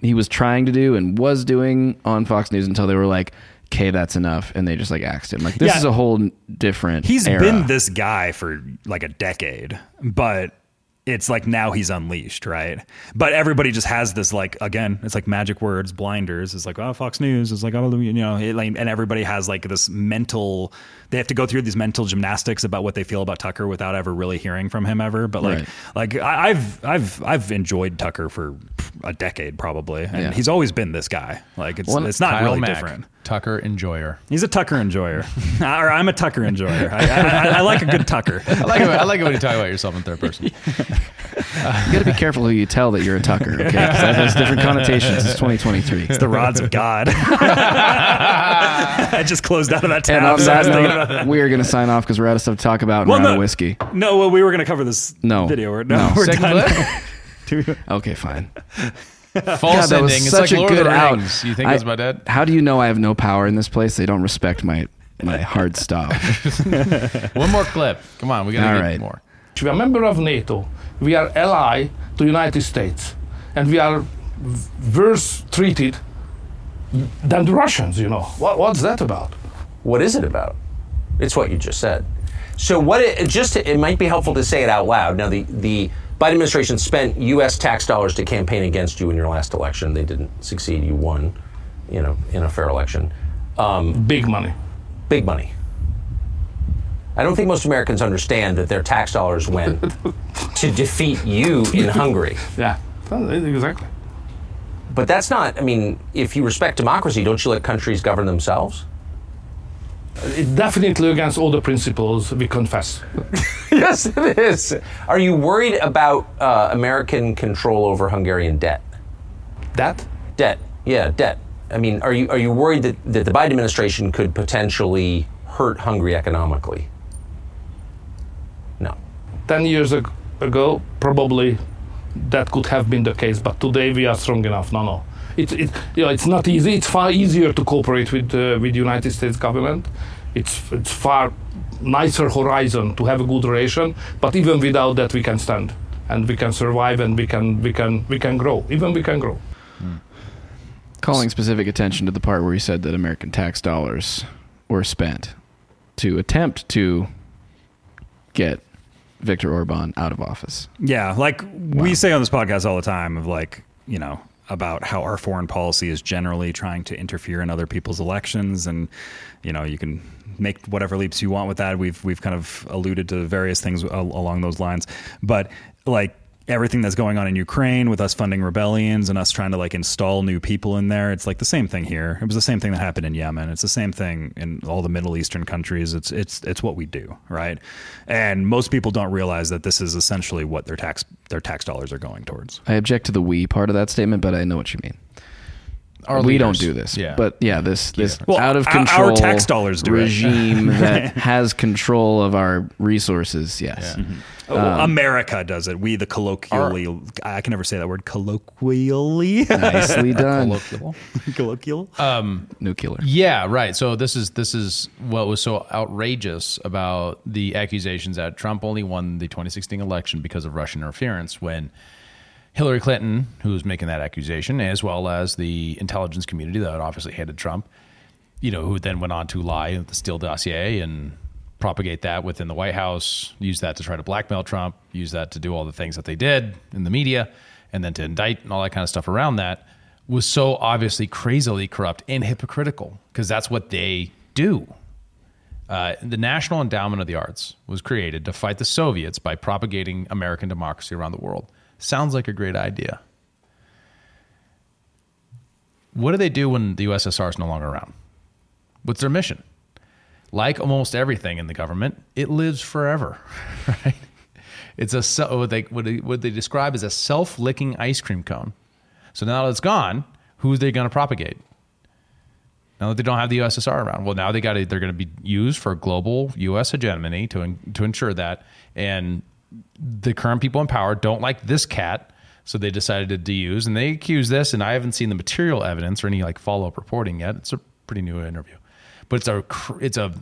he was trying to do and was doing on Fox News until they were like, okay, that's enough. And they just like axed him. Like, this Yeah. is a whole different He's era. been this guy for like a decade, but it's like now he's unleashed, right? But everybody just has this like again, it's like magic words, blinders. It's like oh, Fox News. It's like oh, you know, it, like, and everybody has like this mental. They have to go through these mental gymnastics about what they feel about Tucker without ever really hearing from him ever. But like, Right. like I, I've I've I've enjoed Tucker for a decade probably, and Yeah. he's always been this guy. Like it's Well, it's not Kyle really Mack, different. Tucker enjoyer. He's a Tucker enjoyer, or I'm a Tucker enjoyer. I, I, I, I like a good Tucker. I like it. I like it when you talk about yourself in third person. You got to be careful who you tell that you're a Tucker, okay? 'Cause that has different connotations. It's 2023. It's the rods of God. I just closed out of that tab. And on that was thinking about note, that. we are going to sign off because we're out of stuff to talk about and Well, we're out no. of whiskey. No, well, we were going to cover this No. video. We're, no, No. we're Second done. Okay, fine. False God, that was ending. It's such like a Lord good of the out. You think I- that's my dad? How do you know I have no power in this place? They don't respect my my hard stop. One more clip. Come on, we gotta All get right. more. We are a member of NATO. We are ally to United States, and we are worse treated than the Russians. You know what, what's that about? What is it about? It's what you just said. So what it just it might be helpful to say it out loud. Now the the Biden administration spent U.S. tax dollars to campaign against you in your last election. They didn't succeed. You won, you know, in a fair election. Um, Big money. big money. I don't think most Americans understand that their tax dollars went to defeat you in Hungary. Yeah, exactly. But that's not. I mean, if you respect democracy, don't you let countries govern themselves? It's definitely against all the principles we confess. yes, it is. Are you worried about uh, American control over Hungarian debt? Debt? Debt, yeah, debt. I mean, are you are you worried that, that the Biden administration could potentially hurt Hungary economically? No. 10 years ago, probably that could have been the case, but today we are strong enough. No, no. It, it, you know, it's not easy. It's far easier to cooperate with uh, with the United States government. It's it's far nicer horizon to have a good relation. But even without that, we can stand and we can survive and we can we can we can grow. Even we can grow. Calling specific attention to the part where he said that American tax dollars were spent to attempt to get Viktor Orban out of office. Yeah, like we say on this podcast all the time of like, you know, about how our foreign policy is generally trying to interfere in other people's elections and you know, you can make whatever leaps you want with that. We've we've kind of alluded to various things al- along those lines. But like everything that's going on in Ukraine with us funding rebellions and us trying to like install new people in there, it's like the same thing here. It was the same thing that happened in Yemen. It's the same thing in all the Middle Eastern countries. It's it's it's what we do, right? And most people don't realize that this is essentially what their tax their tax dollars are going towards. I object to the we part of that statement, but I know what you mean. Our we don't do this. Yeah. But yeah, this this Well, out of our- our control tax dollars do regime that has control of our resources. Yes. Mm-hmm. Oh, um, America does it. We the colloquially I can never say that word colloquially Nicely done. Colloquial. colloquial. Um, Nuclear. Yeah, right. So this is this is what was so outrageous about the accusations that Trump only won the 2016 election because of Russian interference when Hillary Clinton, who was making that accusation, as well as the intelligence community that obviously hated Trump, you know, who then went on to lie with the dossier and propagate that within the White House, use that to try to blackmail Trump, use that to do all the things that they did in the media, and then to indict and all that kind of stuff around that was so obviously crazily corrupt and hypocritical because that's what they do. Uh, the National Endowment of the Arts was created to fight the Soviets by propagating American democracy around the world. Sounds like a great idea. What do they do when the USSR is no longer around? What's their mission? Like almost everything in the government, it lives forever, right? It's a what they what they, describe as a self-licking ice cream cone. So now that it's gone, who's they going to propagate? Now that they don't have the USSR around, well, now they got they're going to be used for global U.S. hegemony to to ensure that. And the current people in power don't like this cat, so they decided to deuse. And they accuse this, and I haven't seen the material evidence or any like follow up reporting yet. It's a pretty new interview, but it's a it's a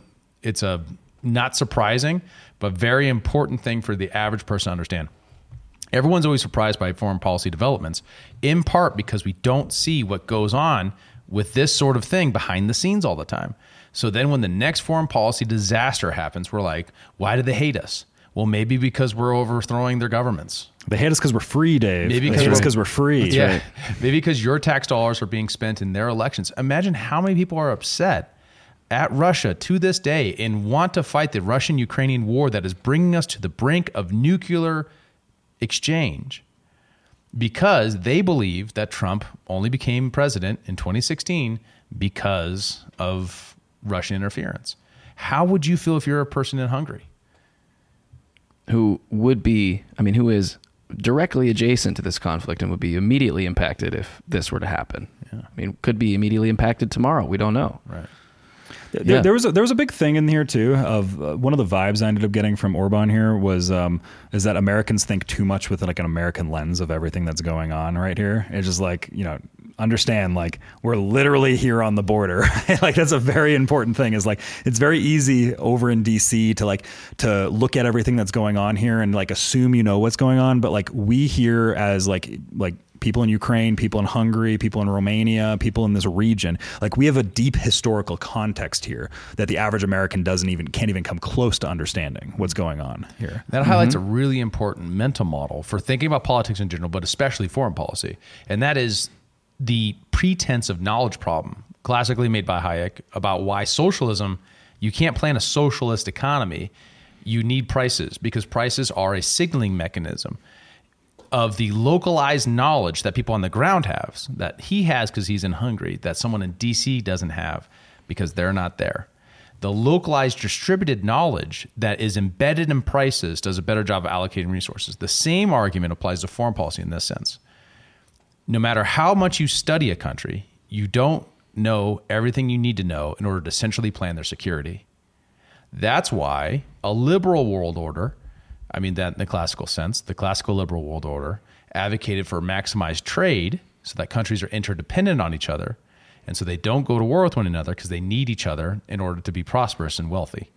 it's a not surprising, but very important thing for the average person to understand. Everyone's always surprised by foreign policy developments, in part because we don't see what goes on with this sort of thing behind the scenes all the time. So then when the next foreign policy disaster happens, we're like, why do they hate us? Well, maybe because we're overthrowing their governments. They hate us because we're free, Dave. Maybe they 'cause hate we're- because we're free. yeah. Maybe because your tax dollars are being spent in their elections. Imagine how many people are upset at Russia to this day and want to fight the Russian Ukrainian war that is bringing us to the brink of nuclear exchange because they believe that Trump only became president in 2016 because of Russian interference. How would you feel if you're a person in Hungary? Who would be, I mean, who is directly adjacent to this conflict and would be immediately impacted if this were to happen. I mean, could be immediately impacted tomorrow. We don't know. Right. There, Yeah. there was a, there was a big thing in here too of uh, one of the vibes I ended up getting from Orban here was um, is that Americans think too much with like an American lens of everything that's going on right here. It's just like you know understand like we're literally here on the border. like that's a very important thing. Is like it's very easy over in DC to like to look at everything that's going on here and like assume you know what's going on, but like we here as like like people in Ukraine, people in Hungary, people in Romania, people in this region. Like we have a deep historical context here that the average American doesn't even can't even come close to understanding what's going on here. That highlights a really important mental model for thinking about politics in general, but especially foreign policy. And that is the pretense of knowledge problem, classically made by Hayek, about why socialism, you can't plan a socialist economy. You need prices because prices are a signaling mechanism of the localized knowledge that people on the ground have, that he has because he's in Hungary, that someone in DC doesn't have because they're not there. The localized distributed knowledge that is embedded in prices does a better job of allocating resources. The same argument applies to foreign policy in this sense. No matter how much you study a country, you don't know everything you need to know in order to centrally plan their security. That's why a liberal world order, I mean that in the classical sense, the classical liberal world order advocated for maximized trade so that countries are interdependent on each other and so they don't go to war with one another because they need each other in order to be prosperous and wealthy.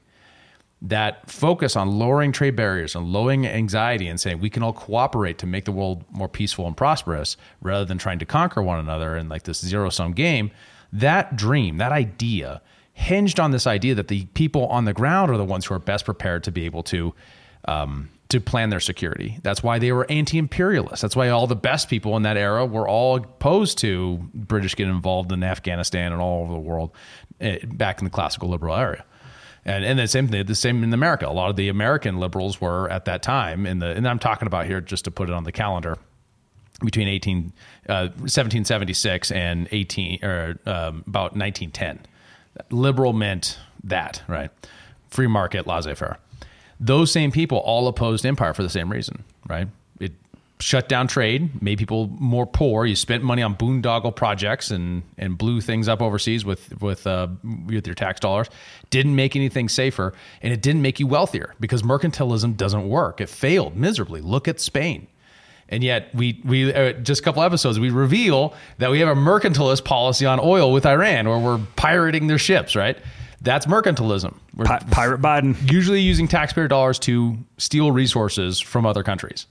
That focus on lowering trade barriers and lowering anxiety and saying we can all cooperate to make the world more peaceful and prosperous rather than trying to conquer one another in like this zero sum game, that dream, that idea hinged on this idea that the people on the ground are the ones who are best prepared to be able to um, to plan their security. That's why they were anti-imperialist. That's why all the best people in that era were all opposed to British getting involved in Afghanistan and all over the world eh, back in the classical liberal area. And and the same thing, the same in America. A lot of the American liberals were at that time in the, and I'm talking about here just to put it on the calendar, between 18, uh, 1776 and 18 or um, about 1910. Liberal meant that, right? Free market, laissez-faire. Those same people all opposed empire for the same reason, right? It shut down trade, made people more poor. You spent money on boondoggle projects and and blew things up overseas with with uh, with your tax dollars. Didn't make anything safer, and it didn't make you wealthier because mercantilism doesn't work. It failed miserably. Look at Spain. And yet, we we uh, just a couple episodes we reveal that we have a mercantilist policy on oil with Iran, where we're pirating their ships. Right? That's mercantilism. We're Pi- Pirate Biden. usually using taxpayer dollars to steal resources from other countries.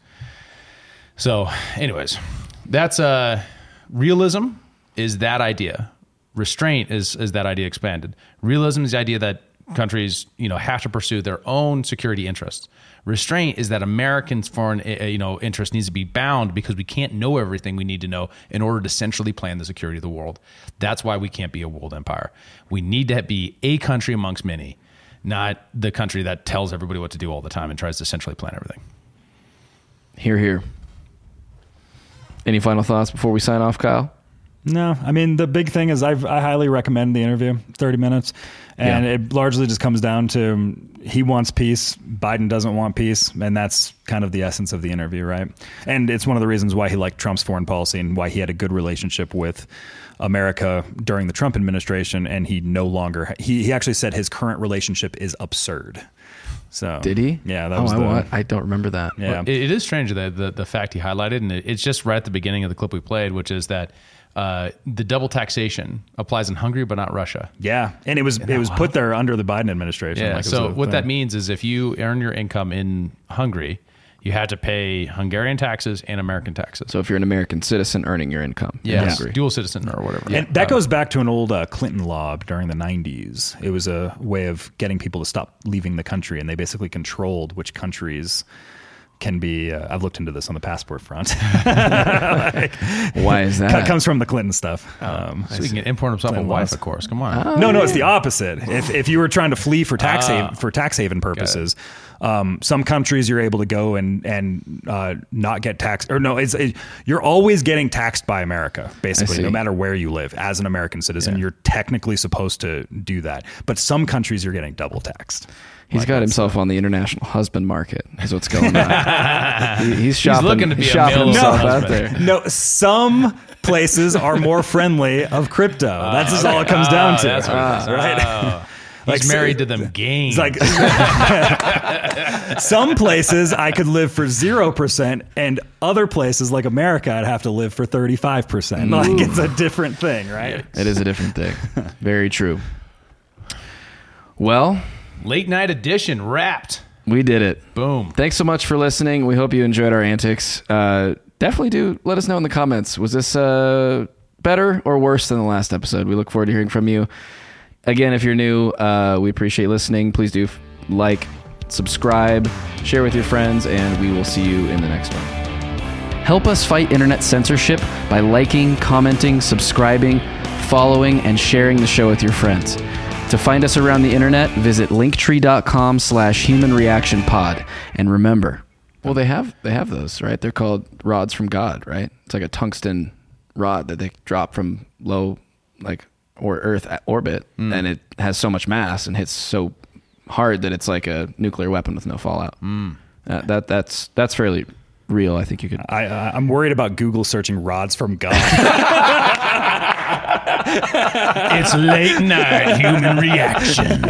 So, anyways, that's uh, realism is that idea. Restraint is is that idea expanded. Realism is the idea that countries you know have to pursue their own security interests. Restraint is that Americans' foreign uh, you know interest needs to be bound because we can't know everything we need to know in order to centrally plan the security of the world. That's why we can't be a world empire. We need to be a country amongst many, not the country that tells everybody what to do all the time and tries to centrally plan everything. Here, here. Any final thoughts before we sign off, Kyle? No, I mean the big thing is I've, I highly recommend the interview, thirty minutes, and Yeah. it largely just comes down to um, he wants peace, Biden doesn't want peace, and that's kind of the essence of the interview, right? And it's one of the reasons why he liked Trump's foreign policy and why he had a good relationship with America during the Trump administration, and he no longer he he actually said his current relationship is absurd. So Did he? Yeah, that oh, was I, the, wa- I don't remember that. yeah. It, it is strange that the, the fact he highlighted, and it, it's just right at the beginning of the clip we played, which is that uh, the double taxation applies in Hungary but not Russia. Yeah, and it was it was put there under the Biden administration. Yeah. like so a what that means is if you earn your income in Hungary, you had to pay Hungarian taxes and American taxes. So if you're an American citizen earning your income in yes, Hungary. dual citizen or whatever. And that goes back to an old uh, Clinton law during the 90s. It was a way of getting people to stop leaving the country, and they basically controlled which countries can be. Uh, I've looked into this on the passport front. like, Why is Co- that? comes from the Clinton stuff. Um, so he can import himself a wife, laws. of course. Come on. no, no, it's the opposite. If, if you were trying to flee for tax Ah. haven, for tax haven purposes, um, some countries you're able to go and and uh, not get taxed. Or no, it's it, you're always getting taxed by America, basically, no matter where you live. As an American citizen, Yeah. you're technically supposed to do that. But some countries you're getting double taxed. He's Like got that's- himself on the international husband market. Is what's going on. He- he's shopping. looking to be he's a shopping male himself out there. No, some places are more friendly of crypto. That's just oh, all it comes down Oh, to. that's what it is. right? Oh. Like, He's married to them games. Like some places I could live for zero percent, and other places like America, I'd have to live for thirty five percent. Like it's a different thing, right? It is a different thing. Very true. Well, late night edition wrapped. we did it. Boom. Thanks so much for listening. We hope you enjoyed our antics. Uh, definitely do let us know in the comments. Was this uh, better or worse than the last episode? We look forward to hearing from you. Again, if you're new, uh, we appreciate listening. Please do f- like, subscribe, share with your friends, and we will see you in the next one. Help us fight internet censorship by liking, commenting, subscribing, following, and sharing the show with your friends. To find us around the internet, visit linktree.com slash human reaction pod. And remember, well, they have they have those, right? They're called rods from God, right? It's like a tungsten rod that they drop from low, like or Earth orbit, and it has so much mass and hits so hard that it's like a nuclear weapon with no fallout. Uh, that that's that's fairly real. I think you could. I, uh, I'm worried about Google searching rods from God. It's late night human reaction.